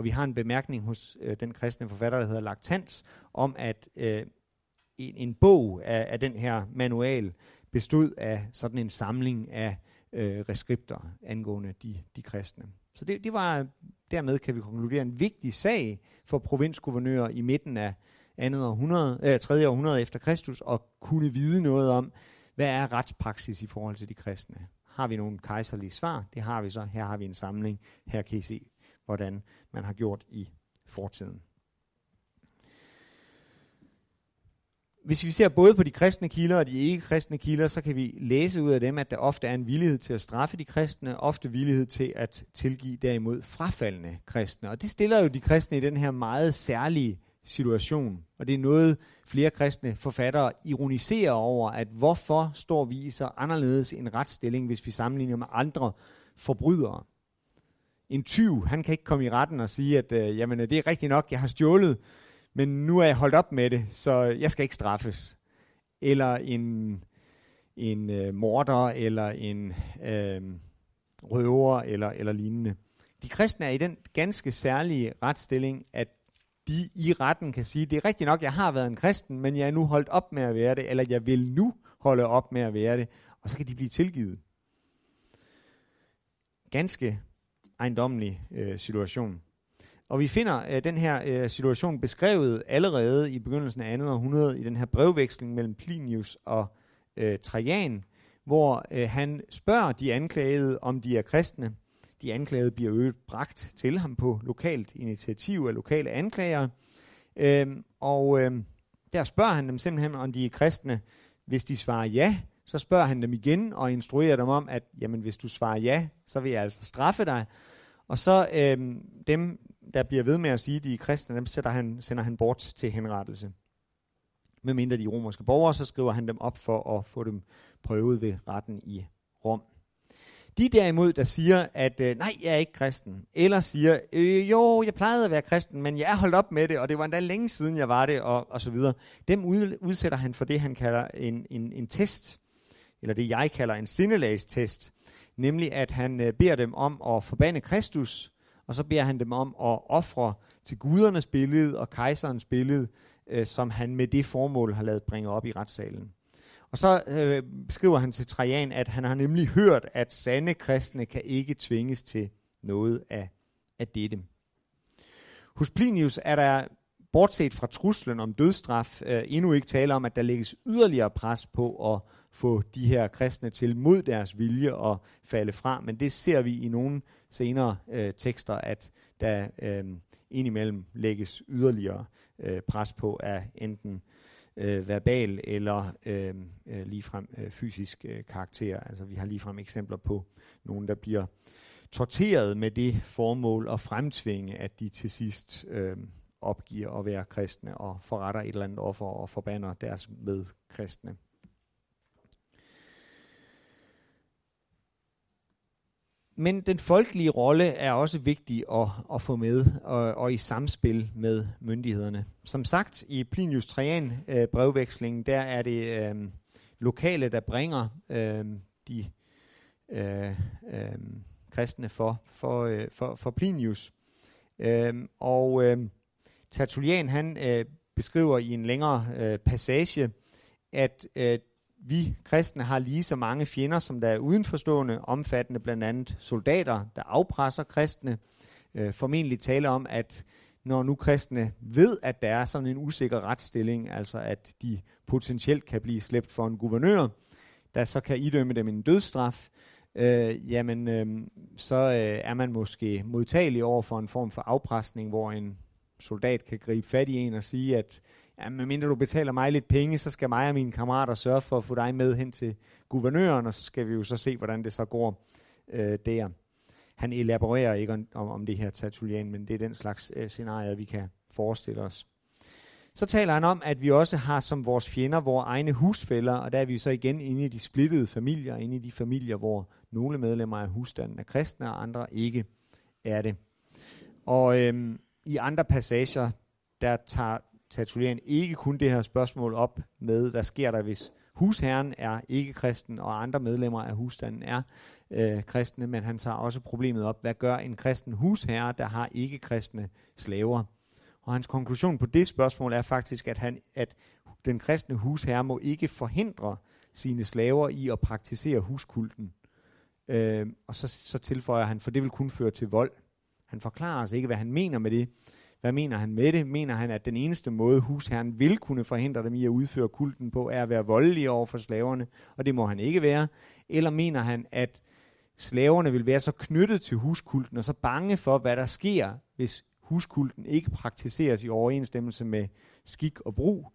Og vi har en bemærkning hos øh, den kristne forfatter, der hedder Lactans, om at øh, en, en bog af, af den her manual bestod af sådan en samling af øh, reskripter angående de, de kristne. Så det, det var dermed, kan vi konkludere, en vigtig sag for provinsguvernører i midten af andet århundrede, øh, 3. århundrede efter Kristus at kunne vide noget om, hvad er retspraksis i forhold til de kristne. Har vi nogle kejserlige svar? Det har vi så. Her har vi en samling. Her kan I se, hvordan man har gjort i fortiden. Hvis vi ser både på de kristne kilder og de ikke-kristne kilder, så kan vi læse ud af dem, at der ofte er en villighed til at straffe de kristne, ofte villighed til at tilgive derimod frafaldende kristne. Og det stiller jo de kristne i den her meget særlige situation. Og det er noget, flere kristne forfattere ironiserer over, at hvorfor står vi så anderledes en retsstilling, hvis vi sammenligner med andre forbrydere. En tyv, han kan ikke komme i retten og sige, at øh, jamen, øh, det er rigtigt nok, jeg har stjålet, men nu er jeg holdt op med det, så jeg skal ikke straffes. Eller en, en øh, morder, eller en øh, røver, eller, eller lignende. De kristne er i den ganske særlige retsstilling, at de i retten kan sige, det er rigtigt nok, jeg har været en kristen, men jeg er nu holdt op med at være det, eller jeg vil nu holde op med at være det, og så kan de blive tilgivet. Ganske ejendommelig øh, situation. Og vi finder øh, den her øh, situation beskrevet allerede i begyndelsen af 2. århundrede i den her brevveksling mellem Plinius og øh, Trajan, hvor øh, han spørger de anklagede, om de er kristne. De anklagede bliver øget bragt til ham på lokalt initiativ af lokale anklagere. Øhm, og øh, der spørger han dem simpelthen, om de er kristne. Hvis de svarer ja, så spørger han dem igen og instruerer dem om, at jamen, hvis du svarer ja, så vil jeg altså straffe dig. Og så øh, dem, der bliver ved med at sige, at de er kristne, dem sætter han, sender han bort til henrettelse. Med mindre de romerske borgere, så skriver han dem op for at få dem prøvet ved retten i Rom. De derimod, der siger, at øh, nej, jeg er ikke kristen, eller siger, øh, jo, jeg plejede at være kristen, men jeg er holdt op med det, og det var endda længe siden, jeg var det, og, og så videre. Dem ud, udsætter han for det, han kalder en, en, en test, eller det jeg kalder en sindelagstest, nemlig at han øh, beder dem om at forbande Kristus, og så beder han dem om at ofre til gudernes billede og kejserens billede, øh, som han med det formål har lavet bringe op i retssalen. Og så øh, beskriver han til Trajan, at han har nemlig hørt, at sande kristne kan ikke tvinges til noget af, af dette. Hos Plinius er der, bortset fra truslen om dødstraf, øh, endnu ikke tale om, at der lægges yderligere pres på at få de her kristne til mod deres vilje at falde fra. Men det ser vi i nogle senere øh, tekster, at der øh, indimellem lægges yderligere øh, pres på af enten øh, verbal eller øh, øh, ligefrem øh, fysisk øh, karakter. Altså vi har ligefrem eksempler på nogen, der bliver torteret med det formål at fremtvinge, at de til sidst øh, opgiver at være kristne og forretter et eller andet offer og forbander deres medkristne. Men den folkelige rolle er også vigtig at, at få med, og, og i samspil med myndighederne. Som sagt, i Plinius Trajan øh, brevvekslingen, der er det øh, lokale, der bringer øh, de øh, øh, kristne for, for, øh, for, for Plinius. Øh, og øh, Tertullian, han øh, beskriver i en længere øh, passage, at øh, vi kristne har lige så mange fjender, som der er udenforstående, omfattende blandt andet soldater, der afpresser kristne. Øh, formentlig tale om, at når nu kristne ved, at der er sådan en usikker retsstilling, altså at de potentielt kan blive slæbt for en guvernør, der så kan idømme dem en dødsstraf, øh, jamen øh, så øh, er man måske modtagelig over for en form for afpresning, hvor en soldat kan gribe fat i en og sige, at ja, medmindre du betaler mig lidt penge, så skal mig og mine kammerater sørge for at få dig med hen til guvernøren, og så skal vi jo så se, hvordan det så går øh, der. Han elaborerer ikke om, om det her Tertullian, men det er den slags øh, scenarier, vi kan forestille os. Så taler han om, at vi også har som vores fjender vores egne husfælder, og der er vi så igen inde i de splittede familier, inde i de familier, hvor nogle medlemmer af husstanden er kristne, og andre ikke er det. Og øhm, i andre passager, der tager Tertullian ikke kun det her spørgsmål op med, hvad sker der, hvis husherren er ikke kristen, og andre medlemmer af husstanden er øh, kristne, men han tager også problemet op, hvad gør en kristen husherre, der har ikke kristne slaver? Og hans konklusion på det spørgsmål er faktisk, at, han, at den kristne husherre må ikke forhindre sine slaver i at praktisere huskulten. Øh, og så, så tilføjer han, for det vil kun føre til vold. Han forklarer os ikke, hvad han mener med det. Hvad mener han med det? Mener han, at den eneste måde, husherren vil kunne forhindre dem i at udføre kulten på, er at være voldelig over for slaverne, og det må han ikke være? Eller mener han, at slaverne vil være så knyttet til huskulten og så bange for, hvad der sker, hvis huskulten ikke praktiseres i overensstemmelse med skik og brug,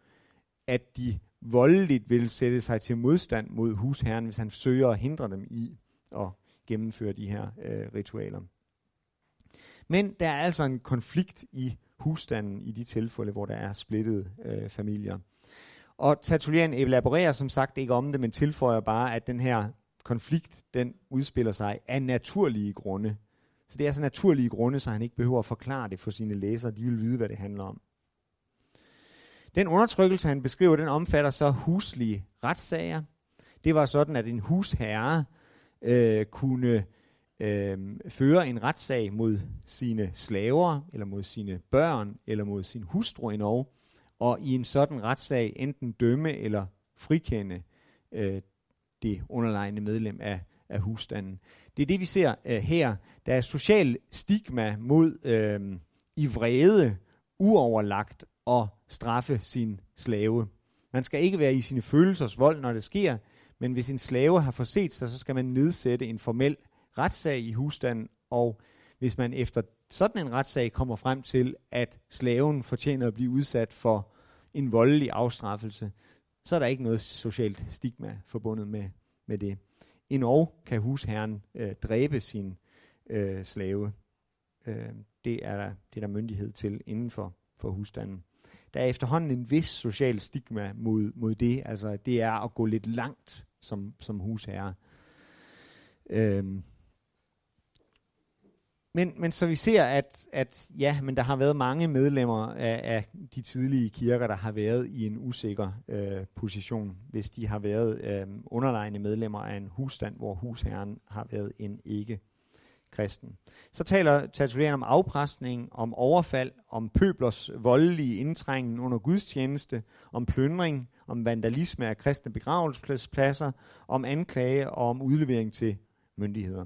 at de voldeligt vil sætte sig til modstand mod husherren, hvis han søger at hindre dem i at gennemføre de her øh, ritualer. Men der er altså en konflikt i husstanden i de tilfælde, hvor der er splittede øh, familier. Og Tertullian elaborerer som sagt ikke om det, men tilføjer bare, at den her konflikt, den udspiller sig af naturlige grunde. Så det er så naturlige grunde, så han ikke behøver at forklare det for sine læsere. De vil vide, hvad det handler om. Den undertrykkelse, han beskriver, den omfatter så huslige retssager. Det var sådan, at en husherre øh, kunne øh, fører en retssag mod sine slaver, eller mod sine børn, eller mod sin hustru i Norge, og i en sådan retssag enten dømme eller frikende øh, det underliggende medlem af, af husstanden. Det er det, vi ser øh, her. Der er social stigma mod øh, i vrede, uoverlagt og straffe sin slave. Man skal ikke være i sine følelsers vold, når det sker, men hvis en slave har forset sig, så skal man nedsætte en formel retssag i husstanden, og hvis man efter sådan en retssag kommer frem til, at slaven fortjener at blive udsat for en voldelig afstraffelse, så er der ikke noget socialt stigma forbundet med, med det. Endnu kan husherren øh, dræbe sin øh, slave. Øh, det, er der, det er der myndighed til inden for, for husstanden. Der er efterhånden en vis social stigma mod, mod det. Altså, det er at gå lidt langt som, som husherre. Øh, men, men så vi ser, at, at ja, men der har været mange medlemmer af, af de tidlige kirker, der har været i en usikker øh, position, hvis de har været øh, underlegne medlemmer af en husstand, hvor husherren har været en ikke kristen. Så taler Tertullian om afpresning, om overfald, om pøblers voldelige indtrængen under gudstjeneste, om plyndring, om vandalisme af kristne begravelsespladser, om anklage og om udlevering til myndigheder.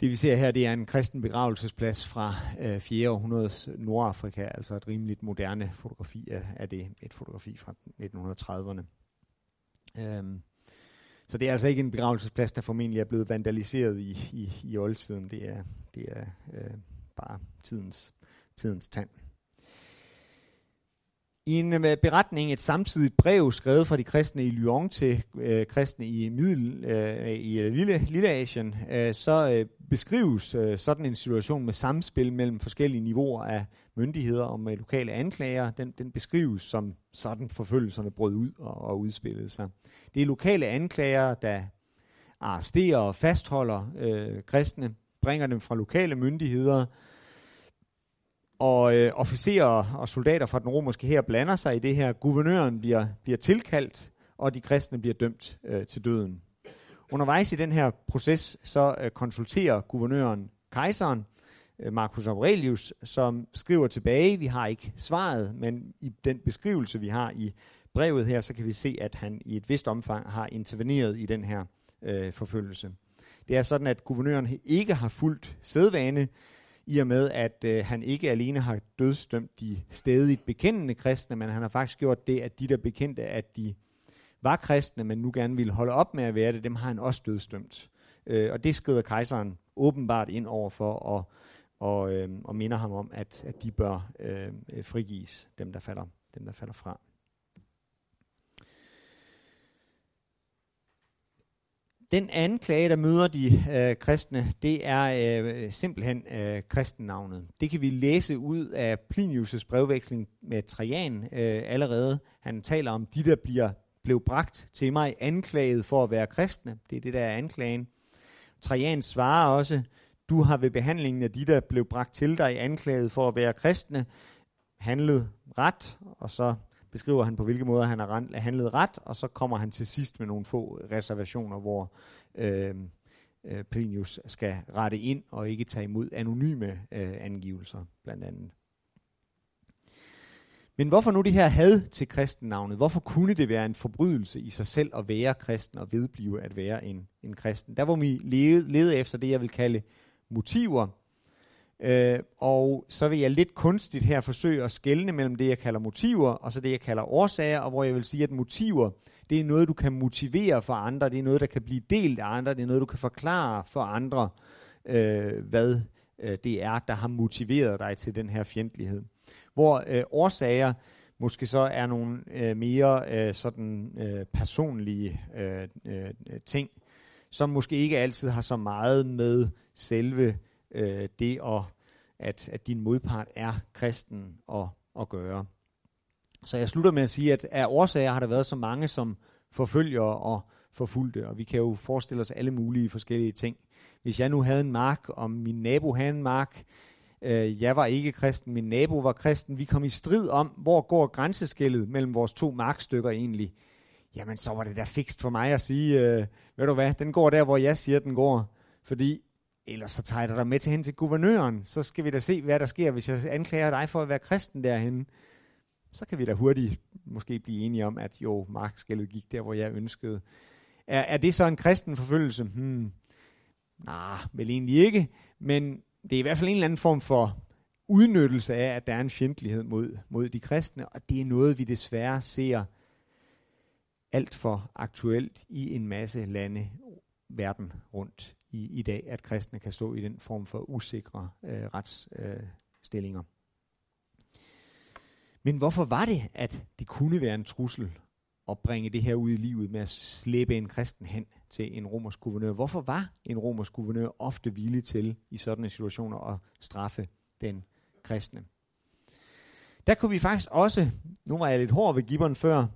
Det vi ser her, det er en kristen begravelsesplads fra øh, 4. århundredes Nordafrika, altså et rimeligt moderne fotografi af, af det, et fotografi fra 1930'erne. Øhm, så det er altså ikke en begravelsesplads, der formentlig er blevet vandaliseret i, i, i oldtiden. Det er, det er øh, bare tidens, tidens tand. I en øh, beretning, et samtidigt brev skrevet fra de kristne i Lyon til øh, kristne i Middel, øh, i øh, Lille, Lille Asien, øh, så øh, beskrives øh, sådan en situation med samspil mellem forskellige niveauer af myndigheder og med lokale anklager. Den, den beskrives som sådan forfølgelserne brød ud og, og udspillede sig. Det er lokale anklager, der arresterer og fastholder øh, kristne, bringer dem fra lokale myndigheder, og øh, officerer og soldater fra den romerske her blander sig i det her. Guvernøren bliver, bliver tilkaldt, og de kristne bliver dømt øh, til døden. Undervejs i den her proces, så øh, konsulterer guvernøren kejseren, øh, Marcus Aurelius, som skriver tilbage, vi har ikke svaret, men i den beskrivelse, vi har i brevet her, så kan vi se, at han i et vist omfang har interveneret i den her øh, forfølgelse. Det er sådan, at guvernøren ikke har fulgt sædvane, i og med at øh, han ikke alene har dødsdømt de stedigt bekendende kristne, men han har faktisk gjort det, at de der bekendte, at de var kristne, men nu gerne ville holde op med at være det, dem har han også dødsdømt. Øh, og det skrider kejseren åbenbart ind over for og, og, øh, og minder ham om, at, at de bør øh, frigives, dem der falder, dem der falder fra. Den anklage, der møder de øh, kristne, det er øh, simpelthen øh, kristennavnet. Det kan vi læse ud af Plinius' brevveksling med Trajan øh, allerede. Han taler om de, der bliver blev bragt til mig anklaget for at være kristne. Det er det, der er anklagen. Trajan svarer også, du har ved behandlingen af de, der blev bragt til dig anklaget for at være kristne, handlet ret, og så beskriver han på hvilke måder han har handlet ret, og så kommer han til sidst med nogle få reservationer, hvor øh, øh, Plinius skal rette ind og ikke tage imod anonyme øh, angivelser, blandt andet. Men hvorfor nu det her had til kristennavnet? Hvorfor kunne det være en forbrydelse i sig selv at være kristen og vedblive at være en, en kristen? Der hvor vi levede, lede efter det, jeg vil kalde motiver, Øh, og så vil jeg lidt kunstigt her forsøge at skelne mellem det, jeg kalder motiver, og så det, jeg kalder årsager, og hvor jeg vil sige, at motiver, det er noget, du kan motivere for andre, det er noget, der kan blive delt af andre, det er noget, du kan forklare for andre, øh, hvad øh, det er, der har motiveret dig til den her fjendtlighed. Hvor øh, årsager, måske så er nogle øh, mere øh, sådan øh, personlige øh, øh, ting, som måske ikke altid har så meget med selve øh, det, at, at, at din modpart er kristen og, at gøre. Så jeg slutter med at sige, at af årsager har der været så mange, som forfølger og forfulgte, og vi kan jo forestille os alle mulige forskellige ting. Hvis jeg nu havde en mark, og min nabo havde en mark, øh, jeg var ikke kristen, min nabo var kristen, vi kom i strid om, hvor går grænseskillet mellem vores to markstykker egentlig, jamen så var det da fikst for mig at sige, øh, ved du hvad, den går der, hvor jeg siger, den går. Fordi ellers så tager jeg dig med til hen til guvernøren, så skal vi da se, hvad der sker, hvis jeg anklager dig for at være kristen derhen. Så kan vi da hurtigt måske blive enige om, at jo, markskældet gik der, hvor jeg ønskede. Er, er det så en kristen forfølgelse? Hmm. Nej, vel egentlig ikke, men det er i hvert fald en eller anden form for udnyttelse af, at der er en fjendtlighed mod, mod de kristne, og det er noget, vi desværre ser alt for aktuelt i en masse lande verden rundt i, i dag, at kristne kan stå i den form for usikre øh, retsstillinger. Øh, Men hvorfor var det, at det kunne være en trussel at bringe det her ud i livet med at slæbe en kristen hen til en romersk guvernør? Hvorfor var en romersk guvernør ofte villig til i sådanne situationer at straffe den kristne? Der kunne vi faktisk også, nu var jeg lidt hård ved Gibbon før,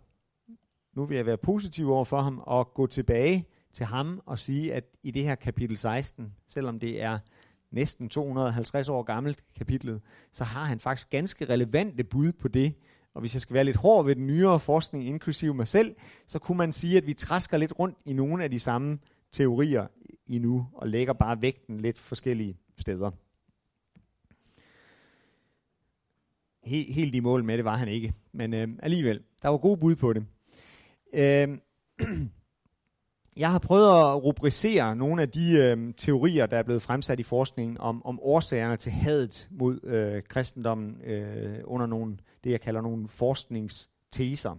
nu vil jeg være positiv over for ham og gå tilbage til ham og sige, at i det her kapitel 16, selvom det er næsten 250 år gammelt kapitlet, så har han faktisk ganske relevante bud på det. Og hvis jeg skal være lidt hård ved den nyere forskning, inklusive mig selv, så kunne man sige, at vi træsker lidt rundt i nogle af de samme teorier endnu, og lægger bare vægten lidt forskellige steder. helt i mål med det var han ikke, men øh, alligevel, der var gode bud på det. Øh, jeg har prøvet at rubricere nogle af de øh, teorier, der er blevet fremsat i forskningen om, om årsagerne til hadet mod øh, kristendommen øh, under nogle, det, jeg kalder nogle forskningsteser.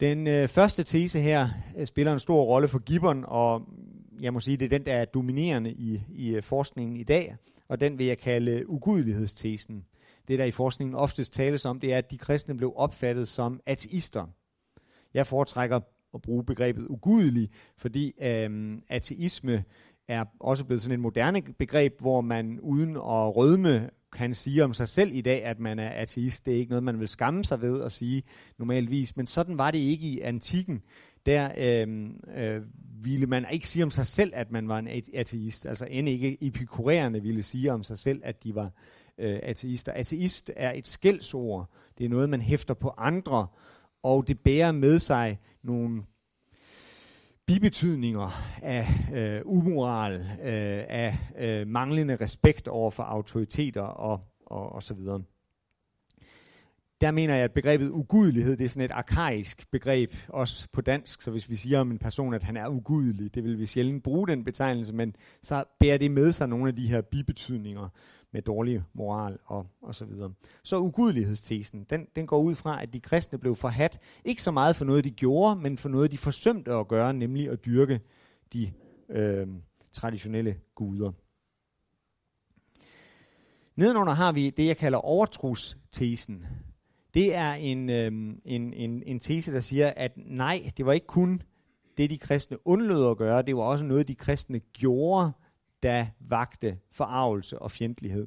Den øh, første tese her øh, spiller en stor rolle for Gibbon, og jeg må sige, det er den, der er dominerende i, i øh, forskningen i dag, og den vil jeg kalde øh, ugudelighedstesen. Det, der i forskningen oftest tales om, det er, at de kristne blev opfattet som ateister. Jeg foretrækker at bruge begrebet ugudelig, fordi øh, ateisme er også blevet sådan et moderne begreb, hvor man uden at rødme kan sige om sig selv i dag, at man er ateist. Det er ikke noget, man vil skamme sig ved at sige normalvis, men sådan var det ikke i antikken. Der øh, øh, ville man ikke sige om sig selv, at man var en ateist. Altså end ikke epikuræerne ville sige om sig selv, at de var øh, ateister. Ateist er et skældsord. Det er noget, man hæfter på andre, og det bærer med sig nogle bibetydninger af øh, umoral, øh, af øh, manglende respekt over for autoriteter og, og, og så videre. Der mener jeg, at begrebet ugudelighed, det er sådan et arkaisk begreb, også på dansk, så hvis vi siger om en person, at han er ugudelig, det vil vi sjældent bruge den betegnelse, men så bærer det med sig nogle af de her bibetydninger, med dårlig moral og, og så videre. Så ugudelighedstesen, den, den går ud fra, at de kristne blev forhat, ikke så meget for noget, de gjorde, men for noget, de forsømte at gøre, nemlig at dyrke de øh, traditionelle guder. Nedenunder har vi det, jeg kalder overtrustesen. Det er en, øh, en, en, en tese, der siger, at nej, det var ikke kun det, de kristne undlod at gøre, det var også noget, de kristne gjorde, der vagte forarvelse og fjendtlighed.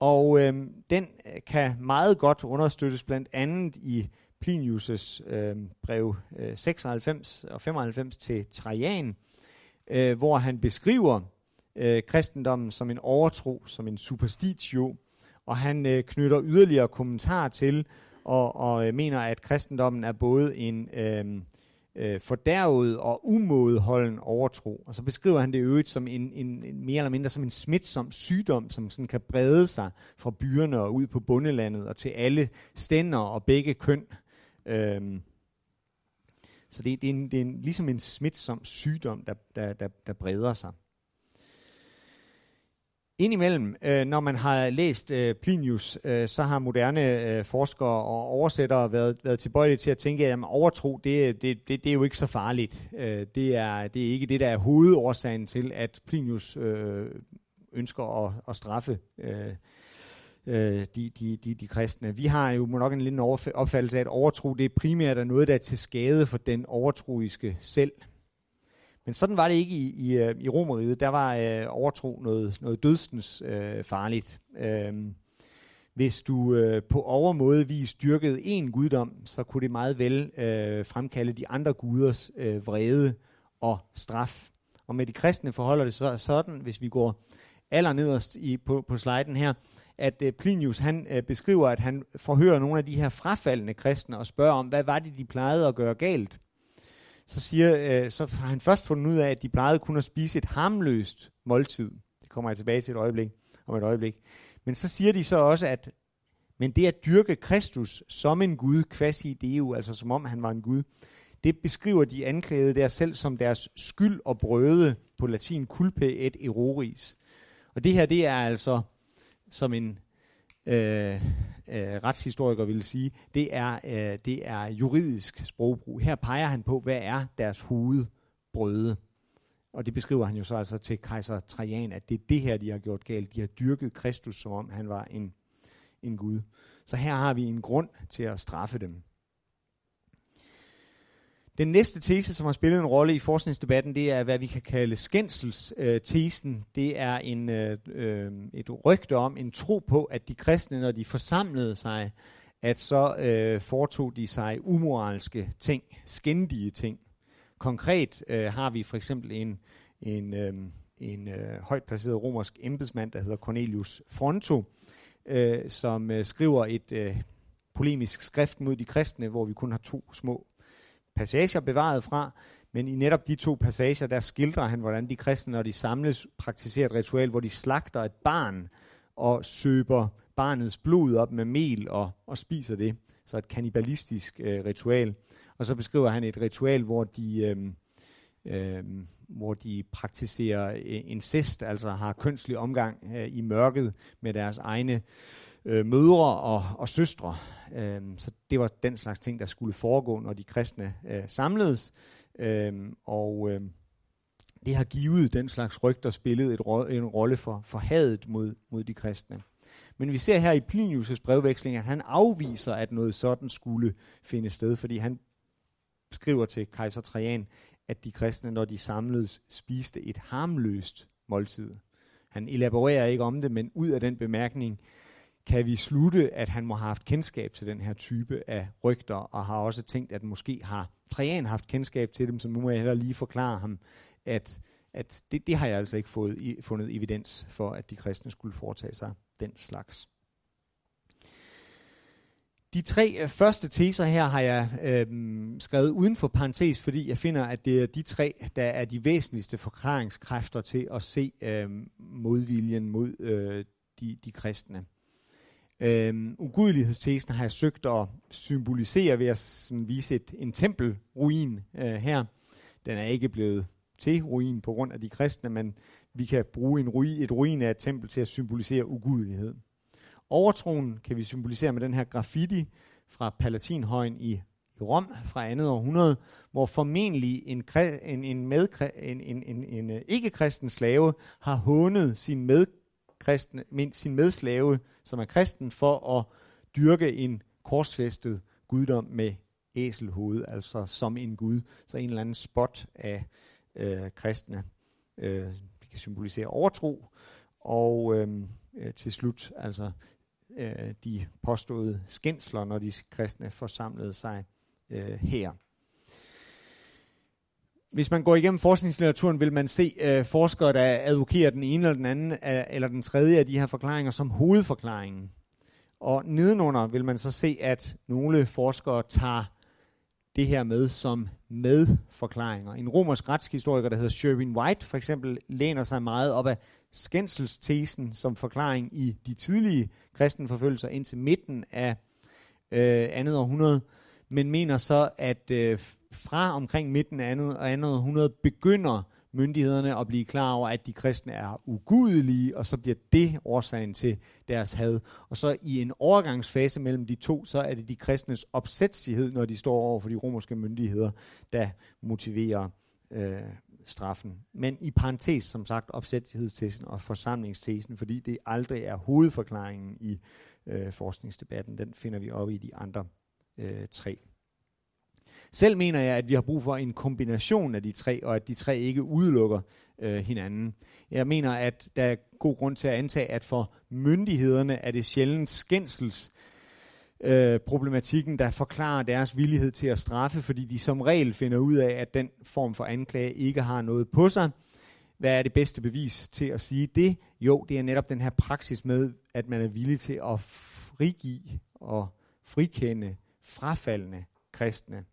Og øhm, øh, den kan meget godt understøttes blandt andet i Plinius' øh, brev øh, 96 og 95 til Trajan, øh, hvor han beskriver øh, kristendommen som en overtro, som en superstitio, og han øh, knytter yderligere kommentar til og, og øh, mener, at kristendommen er både en øh, øh, fordærvet og umådeholden overtro. Og så beskriver han det øvrigt som en, en, en mere eller mindre som en smitsom sygdom, som sådan kan brede sig fra byerne og ud på bundelandet og til alle stænder og begge køn. Øhm, så det, det, er en, det er en, ligesom en smitsom sygdom, der, der, der, der breder sig. Indimellem, øh, når man har læst øh, Plinius, øh, så har moderne øh, forskere og oversættere været, været tilbøjelige til at tænke, at overtro, det, det, det, det er jo ikke så farligt. Øh, det, er, det er ikke det, der er hovedårsagen til, at Plinius øh, ønsker at, at straffe øh, øh, de, de, de, de kristne. Vi har jo nok en lidt opfattelse af, at overtro det er primært er noget, der er til skade for den overtroiske selv. Men sådan var det ikke i, i, øh, i Romeriet. Der var øh, overtro noget, noget dødsens øh, farligt. Øh, hvis du øh, på overmåde vis dyrkede en guddom, så kunne det meget vel øh, fremkalde de andre guders øh, vrede og straf. Og med de kristne forholder det så sådan, hvis vi går allernederst i, på, på sliden her, at øh, Plinius han øh, beskriver, at han forhører nogle af de her frafaldende kristne og spørger om, hvad var det, de plejede at gøre galt? Så, siger, øh, så har han først fundet ud af, at de plejede kun at spise et harmløst måltid. Det kommer jeg tilbage til et øjeblik, om et øjeblik. Men så siger de så også, at men det at dyrke Kristus som en Gud, quasi deo, altså som om han var en Gud, det beskriver de anklagede der selv som deres skyld og brøde, på latin culpe et eroris. Og det her, det er altså, som en øh, øh, retshistoriker ville sige, det er, øh, det er juridisk sprogbrug. Her peger han på, hvad er deres hovedbrøde. Og det beskriver han jo så altså til kejser Trajan, at det er det her, de har gjort galt. De har dyrket Kristus, som om han var en, en Gud. Så her har vi en grund til at straffe dem. Den næste tese, som har spillet en rolle i forskningsdebatten, det er, hvad vi kan kalde skændselstesen. Det er en, øh, øh, et rygte om, en tro på, at de kristne, når de forsamlede sig, at så øh, foretog de sig umoralske ting, skændige ting. Konkret øh, har vi for eksempel en, en, øh, en øh, højt placeret romersk embedsmand, der hedder Cornelius Fronto, øh, som øh, skriver et øh, polemisk skrift mod de kristne, hvor vi kun har to små passager bevaret fra, men i netop de to passager, der skildrer han, hvordan de kristne, når de samles, praktiserer et ritual, hvor de slagter et barn og søber barnets blod op med mel og, og spiser det. Så et kanibalistisk øh, ritual. Og så beskriver han et ritual, hvor de, øh, øh, hvor de praktiserer øh, incest, altså har kønslig omgang øh, i mørket med deres egne øh, Øh, mødre og, og søstre. Øh, så det var den slags ting, der skulle foregå, når de kristne øh, samledes. Øh, og øh, det har givet den slags rygter spillet et ro- en rolle for, for hadet mod, mod de kristne. Men vi ser her i Plinius' brevveksling, at han afviser, at noget sådan skulle finde sted, fordi han skriver til kejser Trajan, at de kristne, når de samledes, spiste et harmløst måltid. Han elaborerer ikke om det, men ud af den bemærkning kan vi slutte, at han må have haft kendskab til den her type af rygter, og har også tænkt, at måske har Trajan haft kendskab til dem, så nu må jeg heller lige forklare ham, at, at det, det har jeg altså ikke fået, i, fundet evidens for, at de kristne skulle foretage sig den slags. De tre øh, første teser her har jeg øh, skrevet uden for parentes, fordi jeg finder, at det er de tre, der er de væsentligste forklaringskræfter til at se øh, modviljen mod øh, de, de kristne. Øhm, ugudelighedstesen har jeg søgt at symbolisere ved at sådan, vise et, en tempelruin øh, her. Den er ikke blevet til ruin på grund af de kristne, men vi kan bruge en ruin, et ruin af et tempel til at symbolisere ugudelighed. Overtroen kan vi symbolisere med den her graffiti fra Palatinhøjen i Rom fra andet århundrede, hvor formentlig en, en, en, med, en, en, en, en øh, ikke-kristen slave har hånet sin, med, kristne, sin medslave, som er kristen, for at dyrke en korsfæstet guddom med æselhoved, altså som en gud. Så en eller anden spot af øh, kristne. Øh, det kan symbolisere overtro, og øh, øh, til slut altså øh, de påståede skændsler, når de kristne forsamlede sig øh, her. Hvis man går igennem forskningslitteraturen, vil man se øh, forskere, der advokerer den ene eller den anden af, eller den tredje af de her forklaringer som hovedforklaringen. Og nedenunder vil man så se, at nogle forskere tager det her med som medforklaringer. En romersk retshistoriker, der hedder Sherwin White, for eksempel, læner sig meget op af skændselstesen som forklaring i de tidlige kristenforfølgelser indtil midten af øh, andet århundrede, men mener så, at øh, fra omkring midten af andet, andet århundrede begynder myndighederne at blive klar over, at de kristne er ugudelige, og så bliver det årsagen til deres had. Og så i en overgangsfase mellem de to, så er det de kristnes opsætsighed, når de står over for de romerske myndigheder, der motiverer øh, straffen. Men i parentes, som sagt, opsættighedstesen og forsamlingstesen, fordi det aldrig er hovedforklaringen i øh, forskningsdebatten. Den finder vi op i de andre øh, tre. Selv mener jeg, at vi har brug for en kombination af de tre, og at de tre ikke udelukker øh, hinanden. Jeg mener, at der er god grund til at antage, at for myndighederne er det sjældent skændsels øh, problematikken, der forklarer deres villighed til at straffe, fordi de som regel finder ud af, at den form for anklage ikke har noget på sig. Hvad er det bedste bevis til at sige det? Jo, det er netop den her praksis med, at man er villig til at frigive og frikende frafaldende kristne.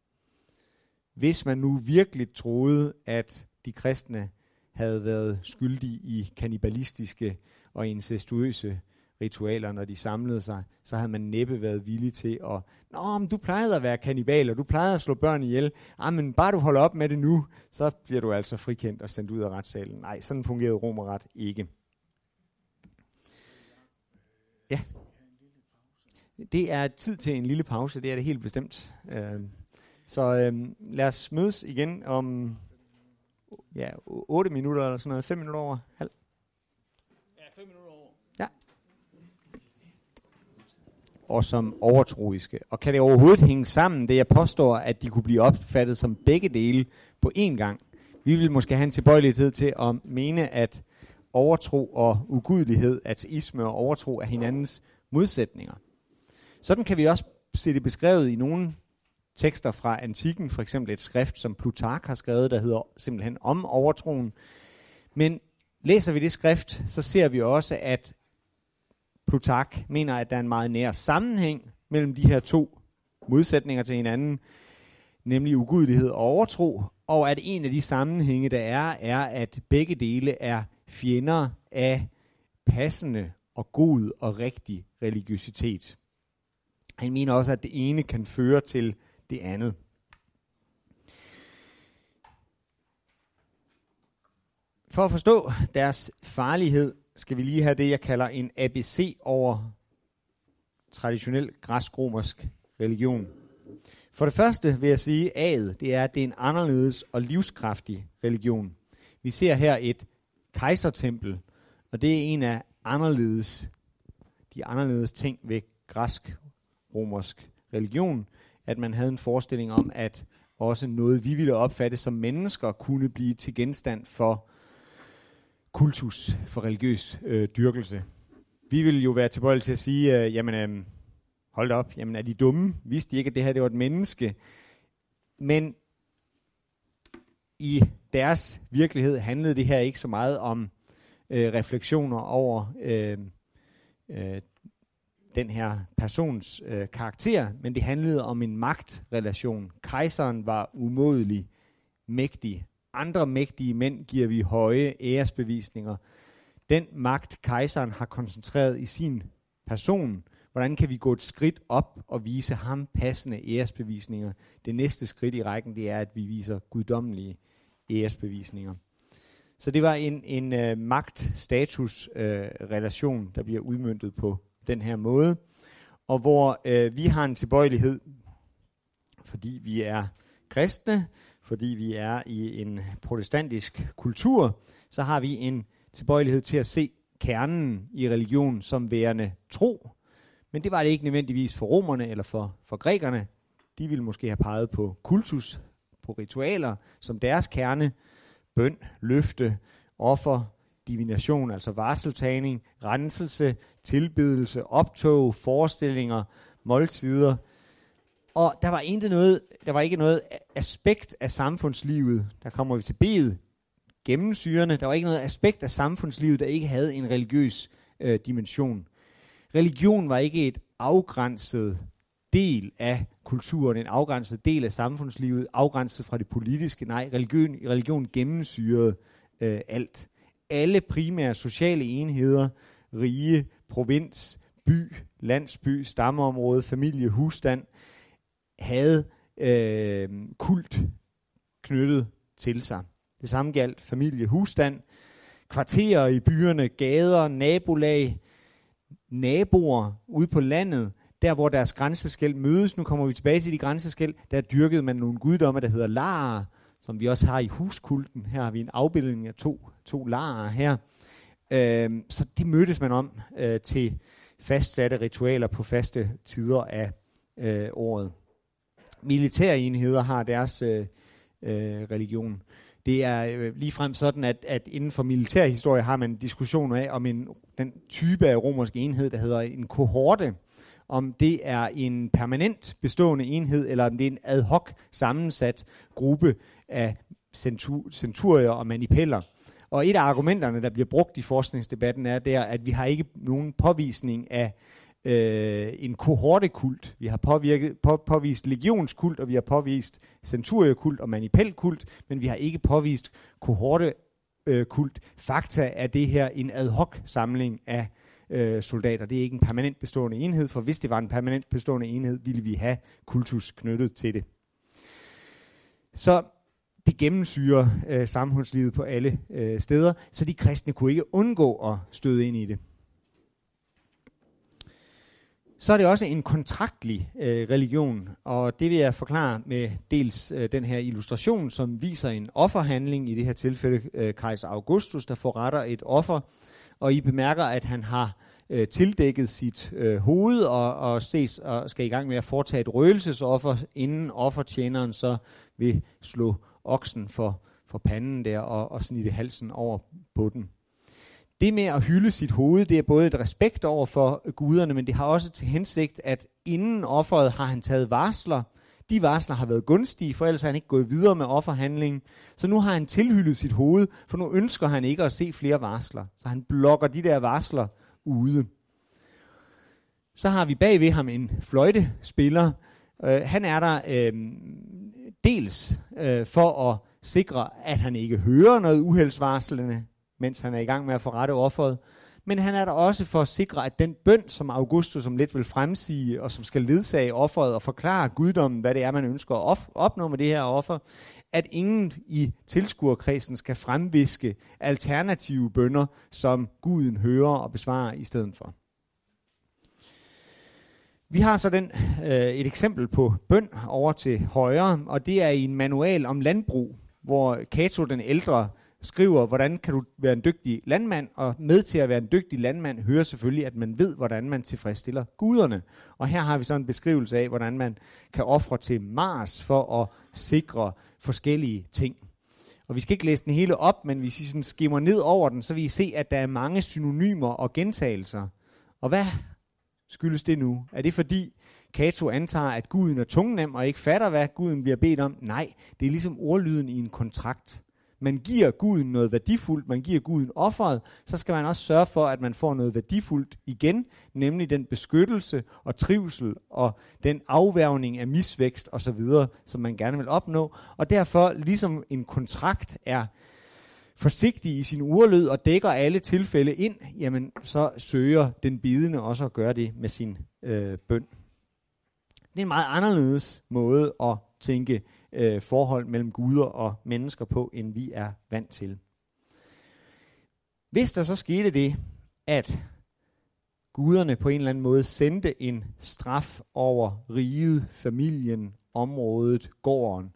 Hvis man nu virkelig troede, at de kristne havde været skyldige i kanibalistiske og incestuøse ritualer, når de samlede sig, så havde man næppe været villig til at, Nå, men du plejede at være kanibal, og du plejede at slå børn ihjel. Ah, men bare du holder op med det nu, så bliver du altså frikendt og sendt ud af retssalen. Nej, sådan fungerede romerret ikke. Ja. Det er tid til en lille pause, det er det helt bestemt. Uh, så uh, lad os mødes igen om ja, 8 minutter eller sådan noget, 5 minutter over halv. Ja, 5 minutter over. Ja. Og som overtroiske. Og kan det overhovedet hænge sammen, det jeg påstår, at de kunne blive opfattet som begge dele på én gang? Vi vil måske have en tilbøjelighed til at mene, at overtro og ugudelighed, ateisme og overtro er hinandens modsætninger. Sådan kan vi også se det beskrevet i nogle tekster fra antikken, for eksempel et skrift, som Plutark har skrevet, der hedder simpelthen om overtroen. Men læser vi det skrift, så ser vi også, at Plutark mener, at der er en meget nær sammenhæng mellem de her to modsætninger til hinanden, nemlig ugudelighed og overtro, og at en af de sammenhænge, der er, er, at begge dele er fjender af passende og god og rigtig religiøsitet. Han mener også, at det ene kan føre til det andet. For at forstå deres farlighed, skal vi lige have det, jeg kalder en ABC over traditionel græsk-romersk religion. For det første vil jeg sige, at A'et, det er, at det er en anderledes og livskraftig religion. Vi ser her et kejsertempel, og det er en af anderledes, de anderledes ting ved græsk-romersk religion at man havde en forestilling om, at også noget, vi ville opfatte som mennesker, kunne blive til genstand for kultus, for religiøs øh, dyrkelse. Vi ville jo være tilbøjelige til at sige, øh, jamen øh, hold op, jamen er de dumme? Vidste de ikke, at det her det var et menneske? Men i deres virkelighed handlede det her ikke så meget om øh, refleksioner over øh, øh, den her persons øh, karakter, men det handlede om en magtrelation. Kejseren var umådelig mægtig. Andre mægtige mænd giver vi høje æresbevisninger. Den magt, kejseren har koncentreret i sin person, hvordan kan vi gå et skridt op og vise ham passende æresbevisninger? Det næste skridt i rækken, det er, at vi viser guddommelige æresbevisninger. Så det var en, en øh, magt-status-relation, øh, uh, der bliver udmyndtet på den her måde, og hvor øh, vi har en tilbøjelighed, fordi vi er kristne, fordi vi er i en protestantisk kultur, så har vi en tilbøjelighed til at se kernen i religion som værende tro. Men det var det ikke nødvendigvis for romerne eller for, for grækerne. De ville måske have peget på kultus, på ritualer som deres kerne, bøn, løfte, offer, divination, altså varseltagning, renselse, tilbedelse, optog, forestillinger, måltider. Og der var, ikke noget, der var ikke noget aspekt af samfundslivet, der kommer vi til bedet, gennemsyrende, der var ikke noget aspekt af samfundslivet, der ikke havde en religiøs øh, dimension. Religion var ikke et afgrænset del af kulturen, en afgrænset del af samfundslivet, afgrænset fra det politiske. Nej, religion, religion gennemsyrede øh, alt alle primære sociale enheder, rige, provins, by, landsby, stammeområde, familie, husstand, havde øh, kult knyttet til sig. Det samme galt familie, husstand, kvarterer i byerne, gader, nabolag, naboer ude på landet, der hvor deres grænseskæld mødes. Nu kommer vi tilbage til de grænseskæld. Der dyrkede man nogle guddomme, der hedder Lar, som vi også har i huskulten. Her har vi en afbildning af to, to larer her. Øh, så de mødtes man om øh, til fastsatte ritualer på faste tider af øh, året. Militære enheder har deres øh, øh, religion. Det er øh, ligefrem sådan, at, at inden for militærhistorie har man diskussioner af, om en, den type af romersk enhed, der hedder en kohorte, om det er en permanent bestående enhed, eller om det er en ad hoc sammensat gruppe af centurier og manipeller. Og et af argumenterne, der bliver brugt i forskningsdebatten, er der, at vi har ikke nogen påvisning af øh, en kohortekult. Vi har påvirket, på, påvist legionskult, og vi har påvist centuriekult og manipelkult, men vi har ikke påvist kohortekult. Fakta er det her en ad hoc samling af øh, soldater. Det er ikke en permanent bestående enhed, for hvis det var en permanent bestående enhed, ville vi have kultus knyttet til det. Så det gennemsyrer øh, samfundslivet på alle øh, steder, så de kristne kunne ikke undgå at støde ind i det. Så er det også en kontraktlig øh, religion, og det vil jeg forklare med dels øh, den her illustration, som viser en offerhandling, i det her tilfælde øh, kejser Augustus, der forretter et offer, og I bemærker, at han har øh, tildækket sit øh, hoved og, og ses og skal i gang med at foretage et røgelsesoffer, inden offertjeneren så vil slå oksen for, for panden der og, og snitte halsen over på den. Det med at hylde sit hoved, det er både et respekt over for guderne, men det har også til hensigt, at inden offeret har han taget varsler. De varsler har været gunstige, for ellers har han ikke gået videre med offerhandlingen. Så nu har han tilhyldet sit hoved, for nu ønsker han ikke at se flere varsler. Så han blokker de der varsler ude. Så har vi bagved ham en fløjtespiller. Uh, han er der uh, dels uh, for at sikre, at han ikke hører noget uheldsvarslende, mens han er i gang med at forrette offeret. Men han er der også for at sikre, at den bøn, som Augustus som lidt vil fremsige, og som skal ledsage offeret og forklare guddommen, hvad det er, man ønsker at opnå med det her offer, at ingen i tilskuerkredsen skal fremviske alternative bønder, som guden hører og besvarer i stedet for. Vi har så den, øh, et eksempel på bøn over til højre, og det er i en manual om landbrug, hvor Cato den ældre skriver, hvordan kan du være en dygtig landmand, og med til at være en dygtig landmand hører selvfølgelig, at man ved, hvordan man tilfredsstiller guderne. Og her har vi så en beskrivelse af, hvordan man kan ofre til Mars for at sikre forskellige ting. Og vi skal ikke læse den hele op, men hvis I sådan skimmer ned over den, så vil I se, at der er mange synonymer og gentagelser. Og hvad skyldes det nu? Er det fordi Kato antager, at guden er tungnem og ikke fatter, hvad guden bliver bedt om? Nej, det er ligesom ordlyden i en kontrakt man giver guden noget værdifuldt, man giver guden offeret, så skal man også sørge for, at man får noget værdifuldt igen, nemlig den beskyttelse og trivsel og den afværgning af misvækst osv., som man gerne vil opnå. Og derfor, ligesom en kontrakt er forsigtig i sin urlød og dækker alle tilfælde ind, jamen så søger den bidende også at gøre det med sin øh, bøn. Det er en meget anderledes måde at tænke øh, forhold mellem guder og mennesker på, end vi er vant til. Hvis der så skete det, at guderne på en eller anden måde sendte en straf over riget, familien, området, gården,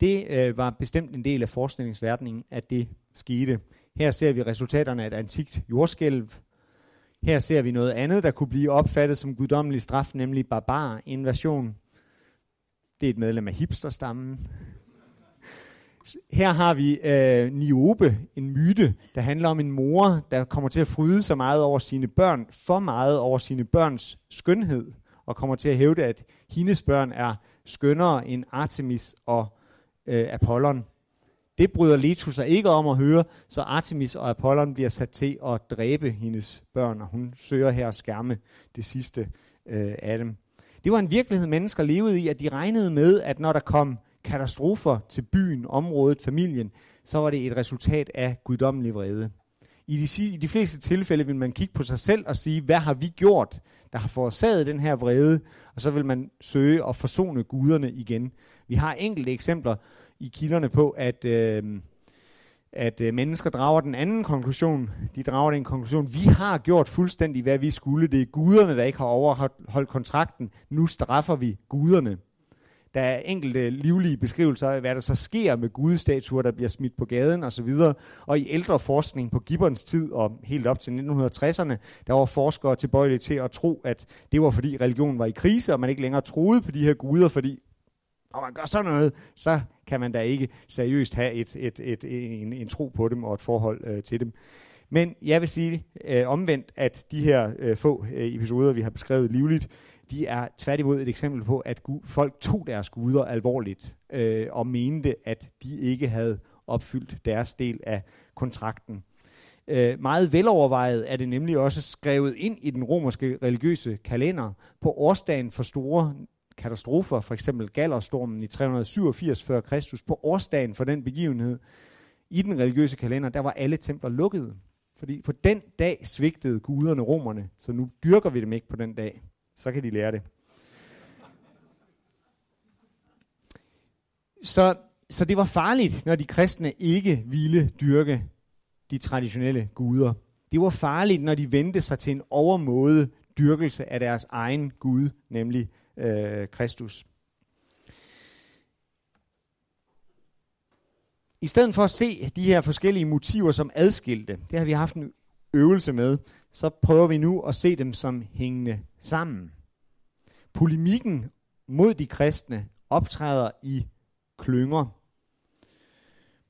det øh, var bestemt en del af forskningsverdenen, at det skete. Her ser vi resultaterne af et antikt jordskælv. Her ser vi noget andet, der kunne blive opfattet som guddommelig straf, nemlig barbar-invasion. Det er et medlem af hipsterstammen. Her har vi øh, Niobe, en myte, der handler om en mor, der kommer til at fryde så meget over sine børn, for meget over sine børns skønhed, og kommer til at hævde, at hendes børn er skønnere end Artemis og øh, Apollon. Det bryder Letus sig ikke om at høre, så Artemis og Apollon bliver sat til at dræbe hendes børn, og hun søger her at skærme det sidste øh, af dem. Det var en virkelighed, mennesker levede i, at de regnede med, at når der kom katastrofer til byen, området, familien, så var det et resultat af guddommelig vrede. I de, I de fleste tilfælde vil man kigge på sig selv og sige, hvad har vi gjort, der har forårsaget den her vrede, og så vil man søge at forsone guderne igen. Vi har enkelte eksempler i kilderne på, at øh, at øh, mennesker drager den anden konklusion. De drager den konklusion, vi har gjort fuldstændig, hvad vi skulle. Det er guderne, der ikke har overholdt kontrakten. Nu straffer vi guderne. Der er enkelte livlige beskrivelser af, hvad der så sker med gudestatuer, der bliver smidt på gaden osv. Og i ældre forskning på Gibbons tid og helt op til 1960'erne, der var forskere tilbøjelige til at tro, at det var fordi religionen var i krise, og man ikke længere troede på de her guder, fordi når man gør sådan noget, så kan man da ikke seriøst have et, et, et, en, en tro på dem og et forhold øh, til dem. Men jeg vil sige øh, omvendt, at de her øh, få øh, episoder, vi har beskrevet livligt, de er tværtimod et eksempel på, at gu- folk tog deres guder alvorligt øh, og mente, at de ikke havde opfyldt deres del af kontrakten. Øh, meget velovervejet er det nemlig også skrevet ind i den romerske religiøse kalender på årsdagen for store katastrofer, for eksempel Gallerstormen i 387 f.Kr. På årsdagen for den begivenhed i den religiøse kalender, der var alle templer lukkede. Fordi på den dag svigtede guderne romerne, så nu dyrker vi dem ikke på den dag. Så kan de lære det. Så, så det var farligt, når de kristne ikke ville dyrke de traditionelle guder. Det var farligt, når de vendte sig til en overmåde dyrkelse af deres egen Gud, nemlig øh, Kristus. I stedet for at se de her forskellige motiver som adskilte, det har vi haft en øvelse med, så prøver vi nu at se dem som hængende sammen. Polemikken mod de kristne optræder i klynger.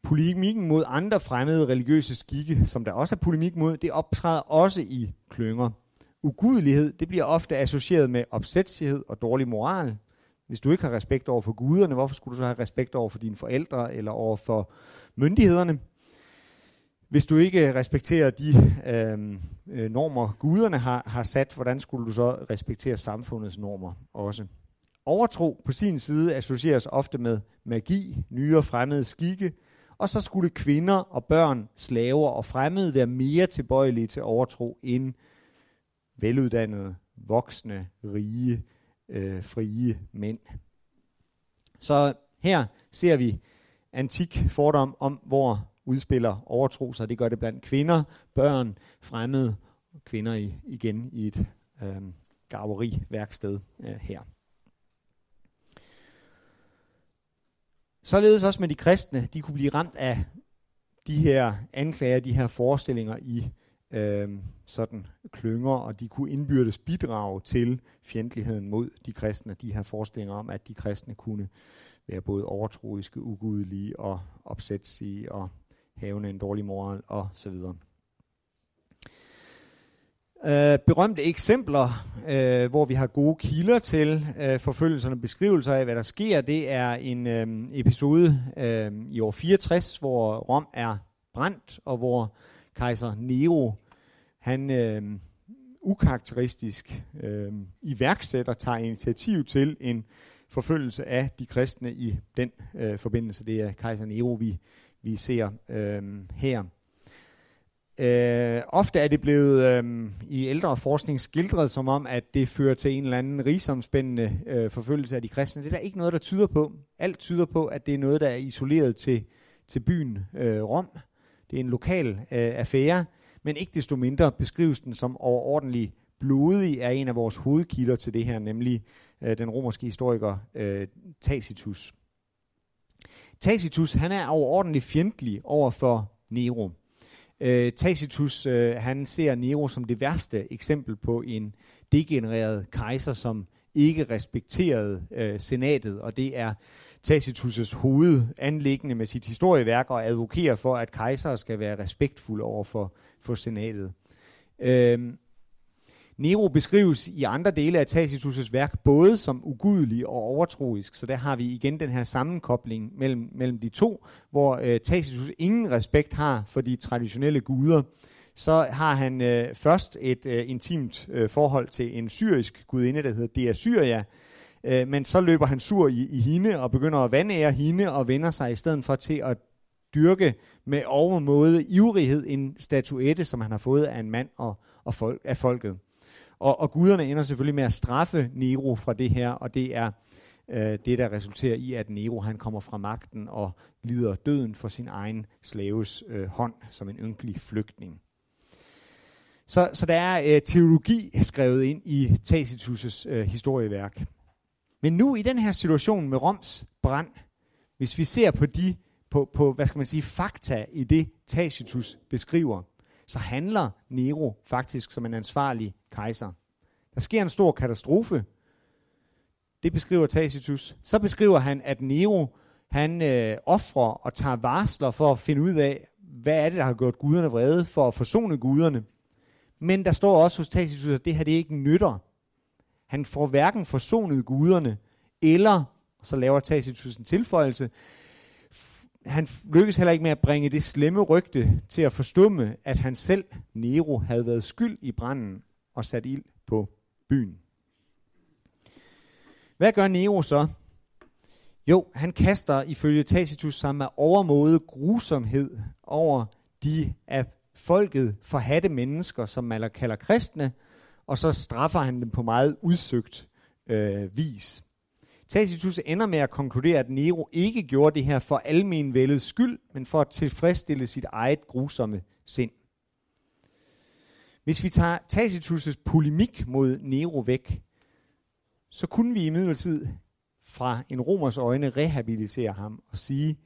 Polemikken mod andre fremmede religiøse skikke, som der også er polemik mod, det optræder også i klynger. Ugudelighed, det bliver ofte associeret med opsætsighed og dårlig moral. Hvis du ikke har respekt over for guderne, hvorfor skulle du så have respekt over for dine forældre eller over for myndighederne? Hvis du ikke respekterer de øhm, øh, normer, guderne har, har sat, hvordan skulle du så respektere samfundets normer også? Overtro på sin side associeres ofte med magi, nye og fremmede skikke, og så skulle kvinder og børn, slaver og fremmede være mere tilbøjelige til overtro end veluddannede, voksne, rige, øh, frie mænd. Så her ser vi antik fordom om, hvor udspiller overtro sig. Det gør det blandt kvinder, børn, fremmede, kvinder i, igen i et øh, garveriværksted øh, her. Således også med de kristne, de kunne blive ramt af de her anklager, de her forestillinger i øh, sådan klynger, og de kunne indbyrdes bidrage til fjendtligheden mod de kristne. De her forestillinger om, at de kristne kunne være både overtroiske, ugudelige og opsætsige og havende en dårlig moral og så videre. Øh, berømte eksempler, øh, hvor vi har gode kilder til øh, forfølgelserne og beskrivelser af, hvad der sker, det er en øh, episode øh, i år 64, hvor Rom er brændt, og hvor kejser Nero, han øh, ukarakteristisk øh, iværksætter, tager initiativ til en forfølgelse af de kristne i den øh, forbindelse. Det er kejser Nero, vi, vi ser øh, her. Øh, ofte er det blevet øh, i ældre forskning skildret som om, at det fører til en eller anden rigsomspændende øh, forfølgelse af de kristne. Det er der ikke noget, der tyder på. Alt tyder på, at det er noget, der er isoleret til, til byen øh, Rom. Det er en lokal øh, affære, men ikke desto mindre beskrives den som overordentlig blodig er en af vores hovedkilder til det her, nemlig øh, den romerske historiker øh, Tacitus. Tacitus han er overordentlig fjendtlig over for Nero. Øh, Tacitus øh, han ser Nero som det værste eksempel på en degenereret kejser, som ikke respekterede øh, senatet, og det er Tacitus' hovedanlæggende med sit historieværk og advokere for, at kejser skal være respektfulde over for, for senatet. Øhm, Nero beskrives i andre dele af Tacitus' værk både som ugudelig og overtroisk, så der har vi igen den her sammenkobling mellem, mellem de to, hvor øh, Tacitus ingen respekt har for de traditionelle guder. Så har han øh, først et øh, intimt øh, forhold til en syrisk gudinde, der hedder Dea Syria, øh, men så løber han sur i, i hende og begynder at vandære hende og vender sig i stedet for til at dyrke med overmåde ivrighed en statuette, som han har fået af en mand og, og folk, af folket. Og, og guderne ender selvfølgelig med at straffe Nero fra det her, og det er øh, det, der resulterer i, at Nero han kommer fra magten og lider døden for sin egen slaves øh, hånd som en ynkelig flygtning. Så, så der er øh, teologi skrevet ind i Tacitus' øh, historieværk. Men nu i den her situation med Roms brand, hvis vi ser på de på, på hvad skal man sige, fakta i det Tacitus beskriver, så handler Nero faktisk som en ansvarlig kejser. Der sker en stor katastrofe. Det beskriver Tacitus. Så beskriver han, at Nero han øh, offrer og tager varsler for at finde ud af, hvad er det, der har gjort guderne vrede, for at forsone guderne. Men der står også hos Tacitus, at det her det ikke nytter. Han får hverken forsonet guderne, eller, så laver Tacitus en tilføjelse, han lykkes heller ikke med at bringe det slemme rygte til at forstumme, at han selv, Nero, havde været skyld i branden og sat ild på byen. Hvad gør Nero så? Jo, han kaster ifølge Tacitus sig med overmåde grusomhed over de af folket forhatte mennesker, som man kalder kristne, og så straffer han dem på meget udsøgt øh, vis. Tacitus ender med at konkludere, at Nero ikke gjorde det her for almenvældets skyld, men for at tilfredsstille sit eget grusomme sind. Hvis vi tager Tacitus' polemik mod Nero væk, så kunne vi i fra en romers øjne rehabilitere ham og sige,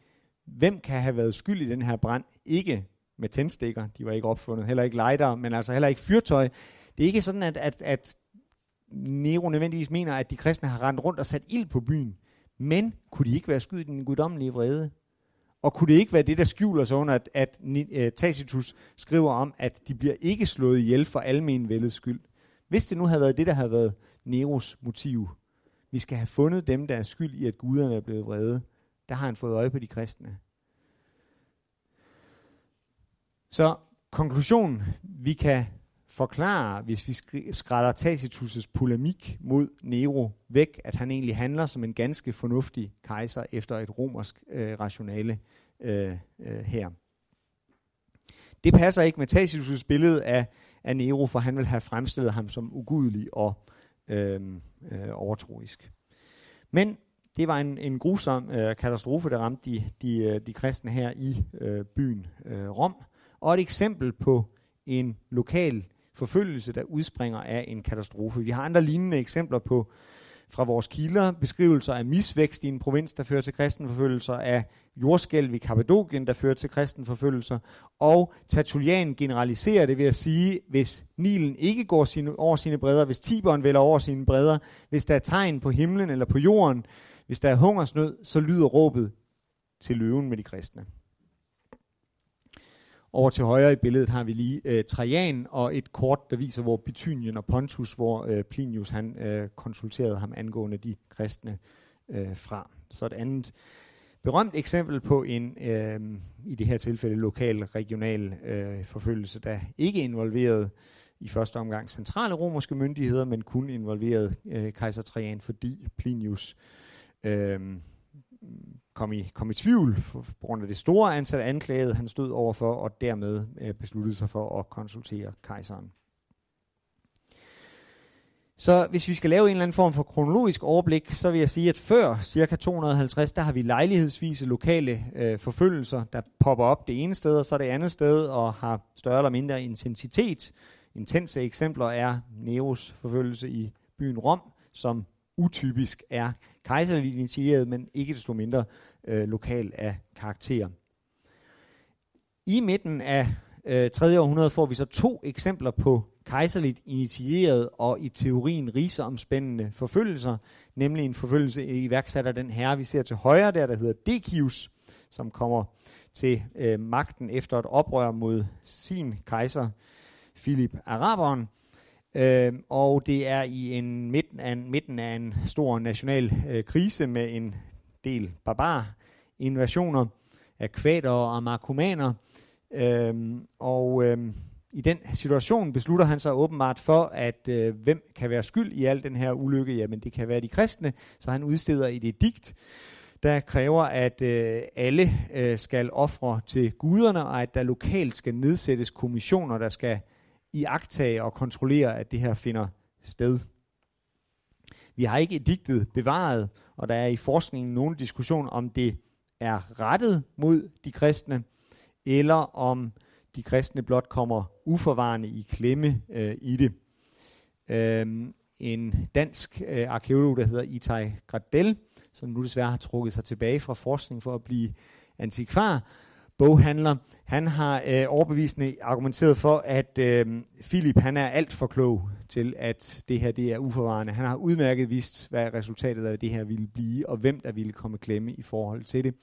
hvem kan have været skyld i den her brand? Ikke med tændstikker, de var ikke opfundet, heller ikke lighter, men altså heller ikke fyrtøj. Det er ikke sådan, at, at, at Nero nødvendigvis mener, at de kristne har rendt rundt og sat ild på byen. Men kunne de ikke være skyet i den guddommelige vrede? Og kunne det ikke være det, der skjuler sig under, at, at uh, Tacitus skriver om, at de bliver ikke slået ihjel for almenvældets skyld? Hvis det nu havde været det, der havde været Neros motiv, vi skal have fundet dem, der er skyld i, at guderne er blevet vrede, der har han fået øje på de kristne. Så konklusionen, vi kan forklare, hvis vi skrætter Tacitus' polemik mod Nero væk, at han egentlig handler som en ganske fornuftig kejser efter et romersk øh, rationale øh, øh, her. Det passer ikke med Tacitus' billede af, af Nero, for han vil have fremstillet ham som ugudelig og øh, øh, overtroisk. Men det var en, en grusom øh, katastrofe, der ramte de, de, øh, de kristne her i øh, byen øh, Rom, og et eksempel på en lokal forfølgelse, der udspringer af en katastrofe. Vi har andre lignende eksempler på fra vores kilder, beskrivelser af misvækst i en provins, der fører til kristenforfølgelser, af jordskælv i Kappadokien, der fører til kristenforfølgelser, og Tertullian generaliserer det ved at sige, hvis Nilen ikke går sine, over sine bredder, hvis Tiberen vælger over sine bredder, hvis der er tegn på himlen eller på jorden, hvis der er hungersnød, så lyder råbet til løven med de kristne. Over til højre i billedet har vi lige øh, Trajan og et kort, der viser, hvor Bithynien og Pontus, hvor øh, Plinius han øh, konsulterede ham angående de kristne øh, fra. Så et andet berømt eksempel på en, øh, i det her tilfælde, lokal, regional øh, forfølgelse, der ikke involverede i første omgang centrale romerske myndigheder, men kun involverede øh, kejser Trajan, fordi Plinius øh, kom i, kom i tvivl på grund af det store antal anklagede, han stod overfor, og dermed øh, besluttede sig for at konsultere kejseren. Så hvis vi skal lave en eller anden form for kronologisk overblik, så vil jeg sige, at før ca. 250, der har vi lejlighedsvise lokale øh, forfølgelser, der popper op det ene sted, og så det andet sted, og har større eller mindre intensitet. Intense eksempler er Neros forfølgelse i byen Rom, som utypisk er kejserligt initieret, men ikke desto mindre øh, lokal af karakter. I midten af øh, 3. århundrede får vi så to eksempler på kejserligt initieret og i teorien rigsomspændende forfølgelser, nemlig en forfølgelse iværksat af den herre, vi ser til højre der, der hedder Decius, som kommer til øh, magten efter et oprør mod sin kejser, Philip Araberen, Øh, og det er i en midten af en, midten af en stor national øh, krise med en del barbar invasioner af kvæder og markomaner. Øh, og øh, i den situation beslutter han sig åbenbart for, at øh, hvem kan være skyld i al den her ulykke? Jamen det kan være de kristne, så han udsteder et edikt, der kræver, at øh, alle øh, skal ofre til guderne, og at der lokalt skal nedsættes kommissioner, der skal i agtage og kontrollere, at det her finder sted. Vi har ikke ediktet bevaret, og der er i forskningen nogen diskussion om det er rettet mod de kristne, eller om de kristne blot kommer uforvarende i klemme øh, i det. Øhm, en dansk øh, arkeolog, der hedder Itai Gradel, som nu desværre har trukket sig tilbage fra forskning for at blive antikvar, boghandler. Han har øh, overbevisende argumenteret for, at øh, Philip han er alt for klog til, at det her det er uforvarende. Han har udmærket vist, hvad resultatet af det her ville blive, og hvem der ville komme klemme i forhold til det.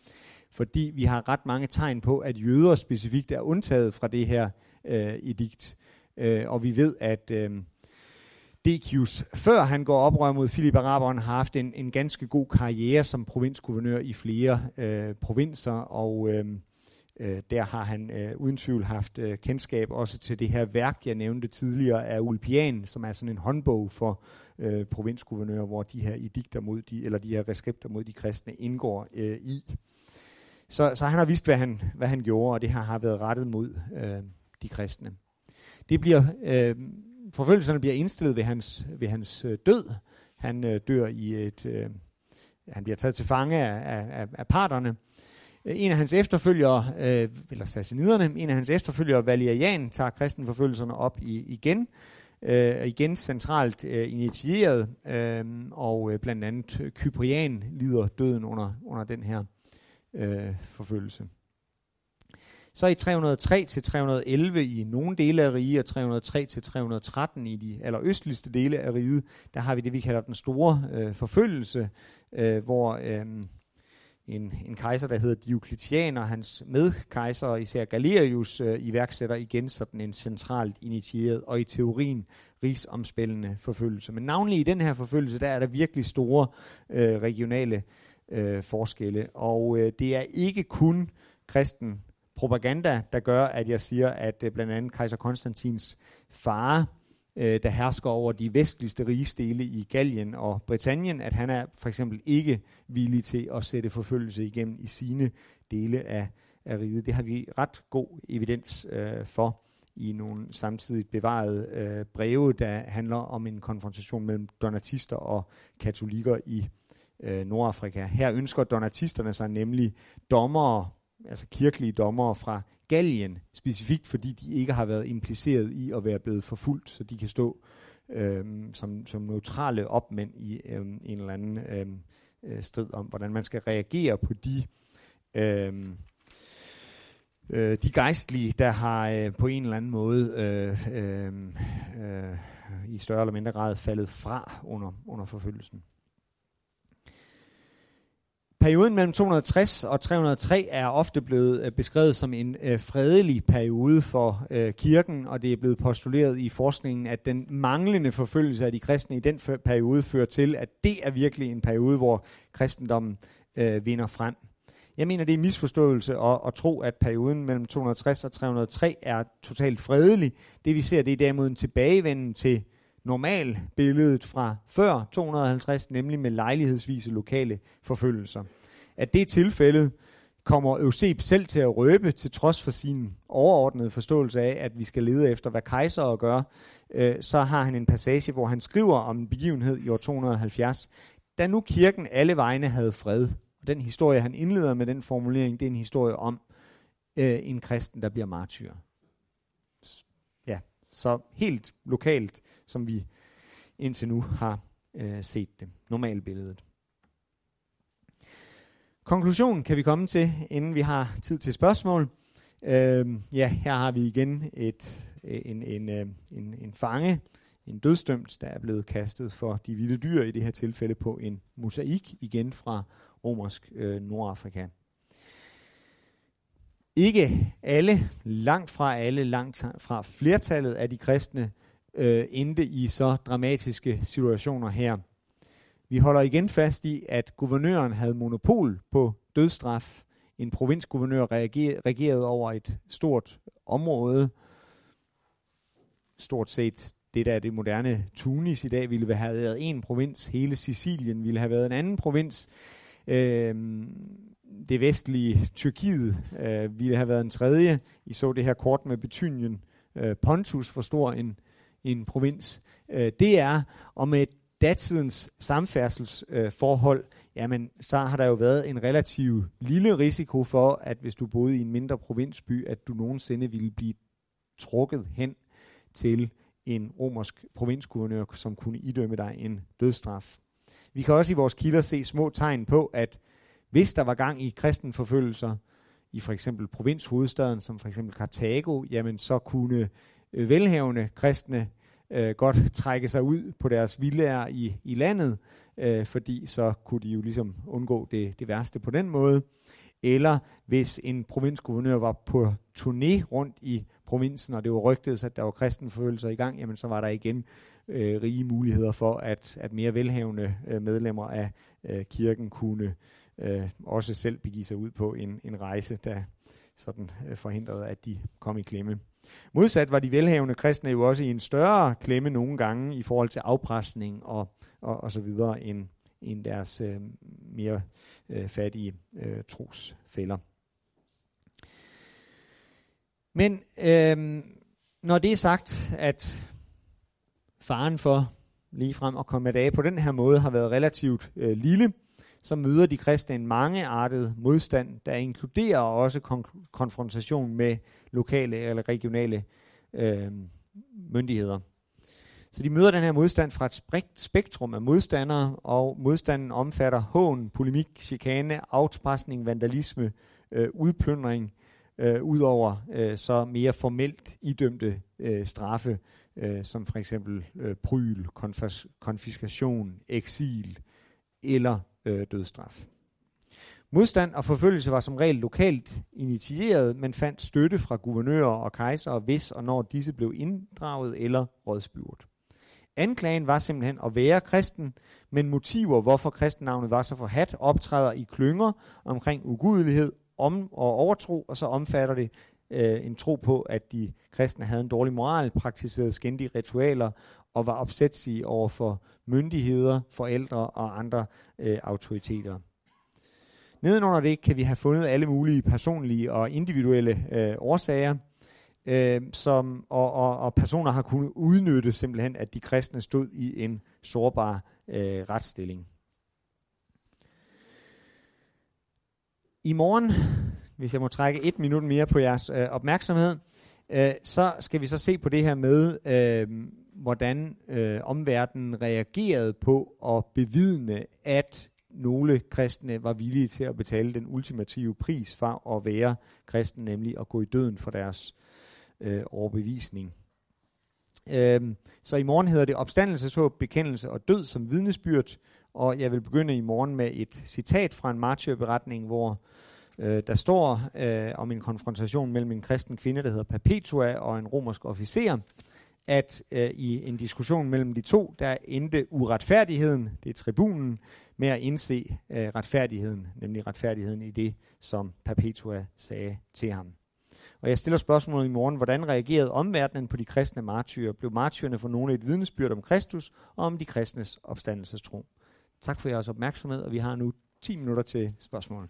Fordi vi har ret mange tegn på, at jøder specifikt er undtaget fra det her øh, edikt. Øh, og vi ved, at øh, Decius, før han går oprør mod Philip Araberen, har haft en, en ganske god karriere som provinsguvernør i flere øh, provinser, og øh, øh, der har han øh, uden tvivl haft øh, kendskab også til det her værk, jeg nævnte tidligere, af Ulpian, som er sådan en håndbog for øh, provinsguvernører, hvor de her edikter mod de, eller de her reskripter mod de kristne indgår øh, i. Så, så han har vidst, hvad han, hvad han gjorde, og det her har været rettet mod øh, de kristne. Det bliver, øh, forfølgelserne bliver indstillet ved hans, ved hans øh, død. Han øh, dør i et, øh, han bliver taget til fange af, af, af parterne. Øh, en af hans efterfølgere, øh, eller sassaniderne, en af hans efterfølgere, Valerian, tager kristenforfølgelserne op i, igen, øh, igen centralt øh, initieret, øh, og øh, blandt andet Kyprian lider døden under, under den her øh, forfølgelse. Så i 303 til 311 i nogle dele af riget, og 303 til 313 i de allerøstligste dele af riget, der har vi det, vi kalder den store øh, forfølgelse, øh, hvor øh, en, en kejser, der hedder Diocletian, og hans medkejser, især Galerius, øh, iværksætter igen sådan en centralt initieret og i teorien rigsomspændende forfølgelse. Men navnlig i den her forfølgelse, der er der virkelig store øh, regionale øh, forskelle. Og øh, det er ikke kun kristen propaganda, der gør, at jeg siger, at øh, blandt andet kejser Konstantins far, øh, der hersker over de vestligste rigsdele i Gallien og Britannien, at han er for eksempel ikke villig til at sætte forfølgelse igennem i sine dele af, af riget. Det har vi ret god evidens øh, for i nogle samtidig bevarede øh, breve, der handler om en konfrontation mellem donatister og katolikker i øh, Nordafrika. Her ønsker donatisterne sig nemlig dommere, altså kirkelige dommere fra Gallien, specifikt fordi de ikke har været impliceret i at være blevet forfulgt, så de kan stå øhm, som, som neutrale opmænd i øhm, en eller anden øhm, øh, strid om, hvordan man skal reagere på de øhm, øh, de gejstlige, der har øh, på en eller anden måde øh, øh, øh, i større eller mindre grad faldet fra under, under forfølgelsen. Perioden mellem 260 og 303 er ofte blevet øh, beskrevet som en øh, fredelig periode for øh, kirken, og det er blevet postuleret i forskningen, at den manglende forfølgelse af de kristne i den periode fører til, at det er virkelig en periode, hvor kristendommen øh, vinder frem. Jeg mener, det er misforståelse at, at tro, at perioden mellem 260 og 303 er totalt fredelig. Det vi ser, det er derimod en tilbagevenden til normalbilledet fra før 250, nemlig med lejlighedsvise lokale forfølgelser. At det tilfældet kommer Euseb selv til at røbe, til trods for sin overordnede forståelse af, at vi skal lede efter, hvad kejser gør, øh, så har han en passage, hvor han skriver om en begivenhed i år 270, da nu kirken alle vegne havde fred. Og den historie, han indleder med den formulering, det er en historie om øh, en kristen, der bliver martyr. Så helt lokalt, som vi indtil nu har øh, set det. Normalbilledet. Konklusionen kan vi komme til, inden vi har tid til spørgsmål. Øh, ja, her har vi igen et, øh, en, en, øh, en, en fange, en dødstømt, der er blevet kastet for de vilde dyr, i det her tilfælde på en mosaik, igen fra romersk øh, Nordafrika. Ikke alle, langt fra alle, langt fra flertallet af de kristne, øh, endte i så dramatiske situationer her. Vi holder igen fast i, at guvernøren havde monopol på dødstraf. En provinsguvernør regerede over et stort område. Stort set det, der er det moderne Tunis i dag, ville have været en provins. Hele Sicilien ville have været en anden provins. Øh, det vestlige Tyrkiet øh, ville have været en tredje. I så det her kort med Betynien. Øh, Pontus, hvor stor en, en provins øh, det er. Og med datidens samfærdselsforhold, øh, jamen så har der jo været en relativ lille risiko for, at hvis du boede i en mindre provinsby, at du nogensinde ville blive trukket hen til en romersk provinsguvernør, som kunne idømme dig en dødsstraf. Vi kan også i vores kilder se små tegn på, at hvis der var gang i kristenforfølgelser i for eksempel provinshovedstaden, som for eksempel Karthago, jamen så kunne øh, velhavende kristne øh, godt trække sig ud på deres villager i, i landet, øh, fordi så kunne de jo ligesom undgå det, det værste på den måde. Eller hvis en provinsguvernør var på turné rundt i provinsen, og det var rygtet, at der var kristenforfølgelser i gang, jamen så var der igen øh, rige muligheder for, at, at mere velhavende øh, medlemmer af øh, kirken kunne øh, også selv begive sig ud på en, en rejse, der sådan øh, forhindrede, at de kom i klemme. Modsat var de velhavende kristne jo også i en større klemme nogle gange i forhold til afpresning og, og, og så videre end, end deres øh, mere øh, fattige øh, trosfælder. Men øh, når det er sagt, at faren for ligefrem at komme af på den her måde har været relativt øh, lille, så møder de kristne en mangeartet modstand, der inkluderer også kon- konfrontation med lokale eller regionale øh, myndigheder. Så de møder den her modstand fra et spektrum af modstandere, og modstanden omfatter hån, polemik, chikane, afpresning, vandalisme, øh, udplyndring, øh, udover øh, så mere formelt idømte øh, straffe, øh, som for eksempel øh, pryl, konfis- konfiskation, eksil eller øh, dødsstraf. Modstand og forfølgelse var som regel lokalt initieret, men fandt støtte fra guvernører og kejser, hvis og når disse blev inddraget eller rådspurgt. Anklagen var simpelthen at være kristen, men motiver, hvorfor kristennavnet var så forhat, optræder i klynger omkring ugudelighed om og overtro, og så omfatter det øh, en tro på, at de kristne havde en dårlig moral, praktiserede skændige ritualer og var opsætsige over for myndigheder, forældre og andre øh, autoriteter. Nedenunder det kan vi have fundet alle mulige personlige og individuelle øh, årsager, øh, som, og, og, og personer har kunnet udnytte simpelthen, at de kristne stod i en sårbar øh, retsstilling. I morgen, hvis jeg må trække et minut mere på jeres øh, opmærksomhed, øh, så skal vi så se på det her med, øh, hvordan øh, omverdenen reagerede på at bevidne, at nogle kristne var villige til at betale den ultimative pris for at være kristen, nemlig at gå i døden for deres øh, overbevisning. Øhm, så i morgen hedder det opstandelseshåb, bekendelse og død som vidnesbyrd, og jeg vil begynde i morgen med et citat fra en martyrberetning, hvor øh, der står øh, om en konfrontation mellem en kristen kvinde, der hedder Perpetua, og en romersk officer, at øh, i en diskussion mellem de to, der endte uretfærdigheden, det er tribunen, med at indse øh, retfærdigheden, nemlig retfærdigheden i det, som Perpetua sagde til ham. Og jeg stiller spørgsmålet i morgen, hvordan reagerede omverdenen på de kristne martyrer? Blev martyrerne for nogle et vidnesbyrd om Kristus og om de kristnes opstandelsestro? Tak for jeres opmærksomhed, og vi har nu 10 minutter til spørgsmål.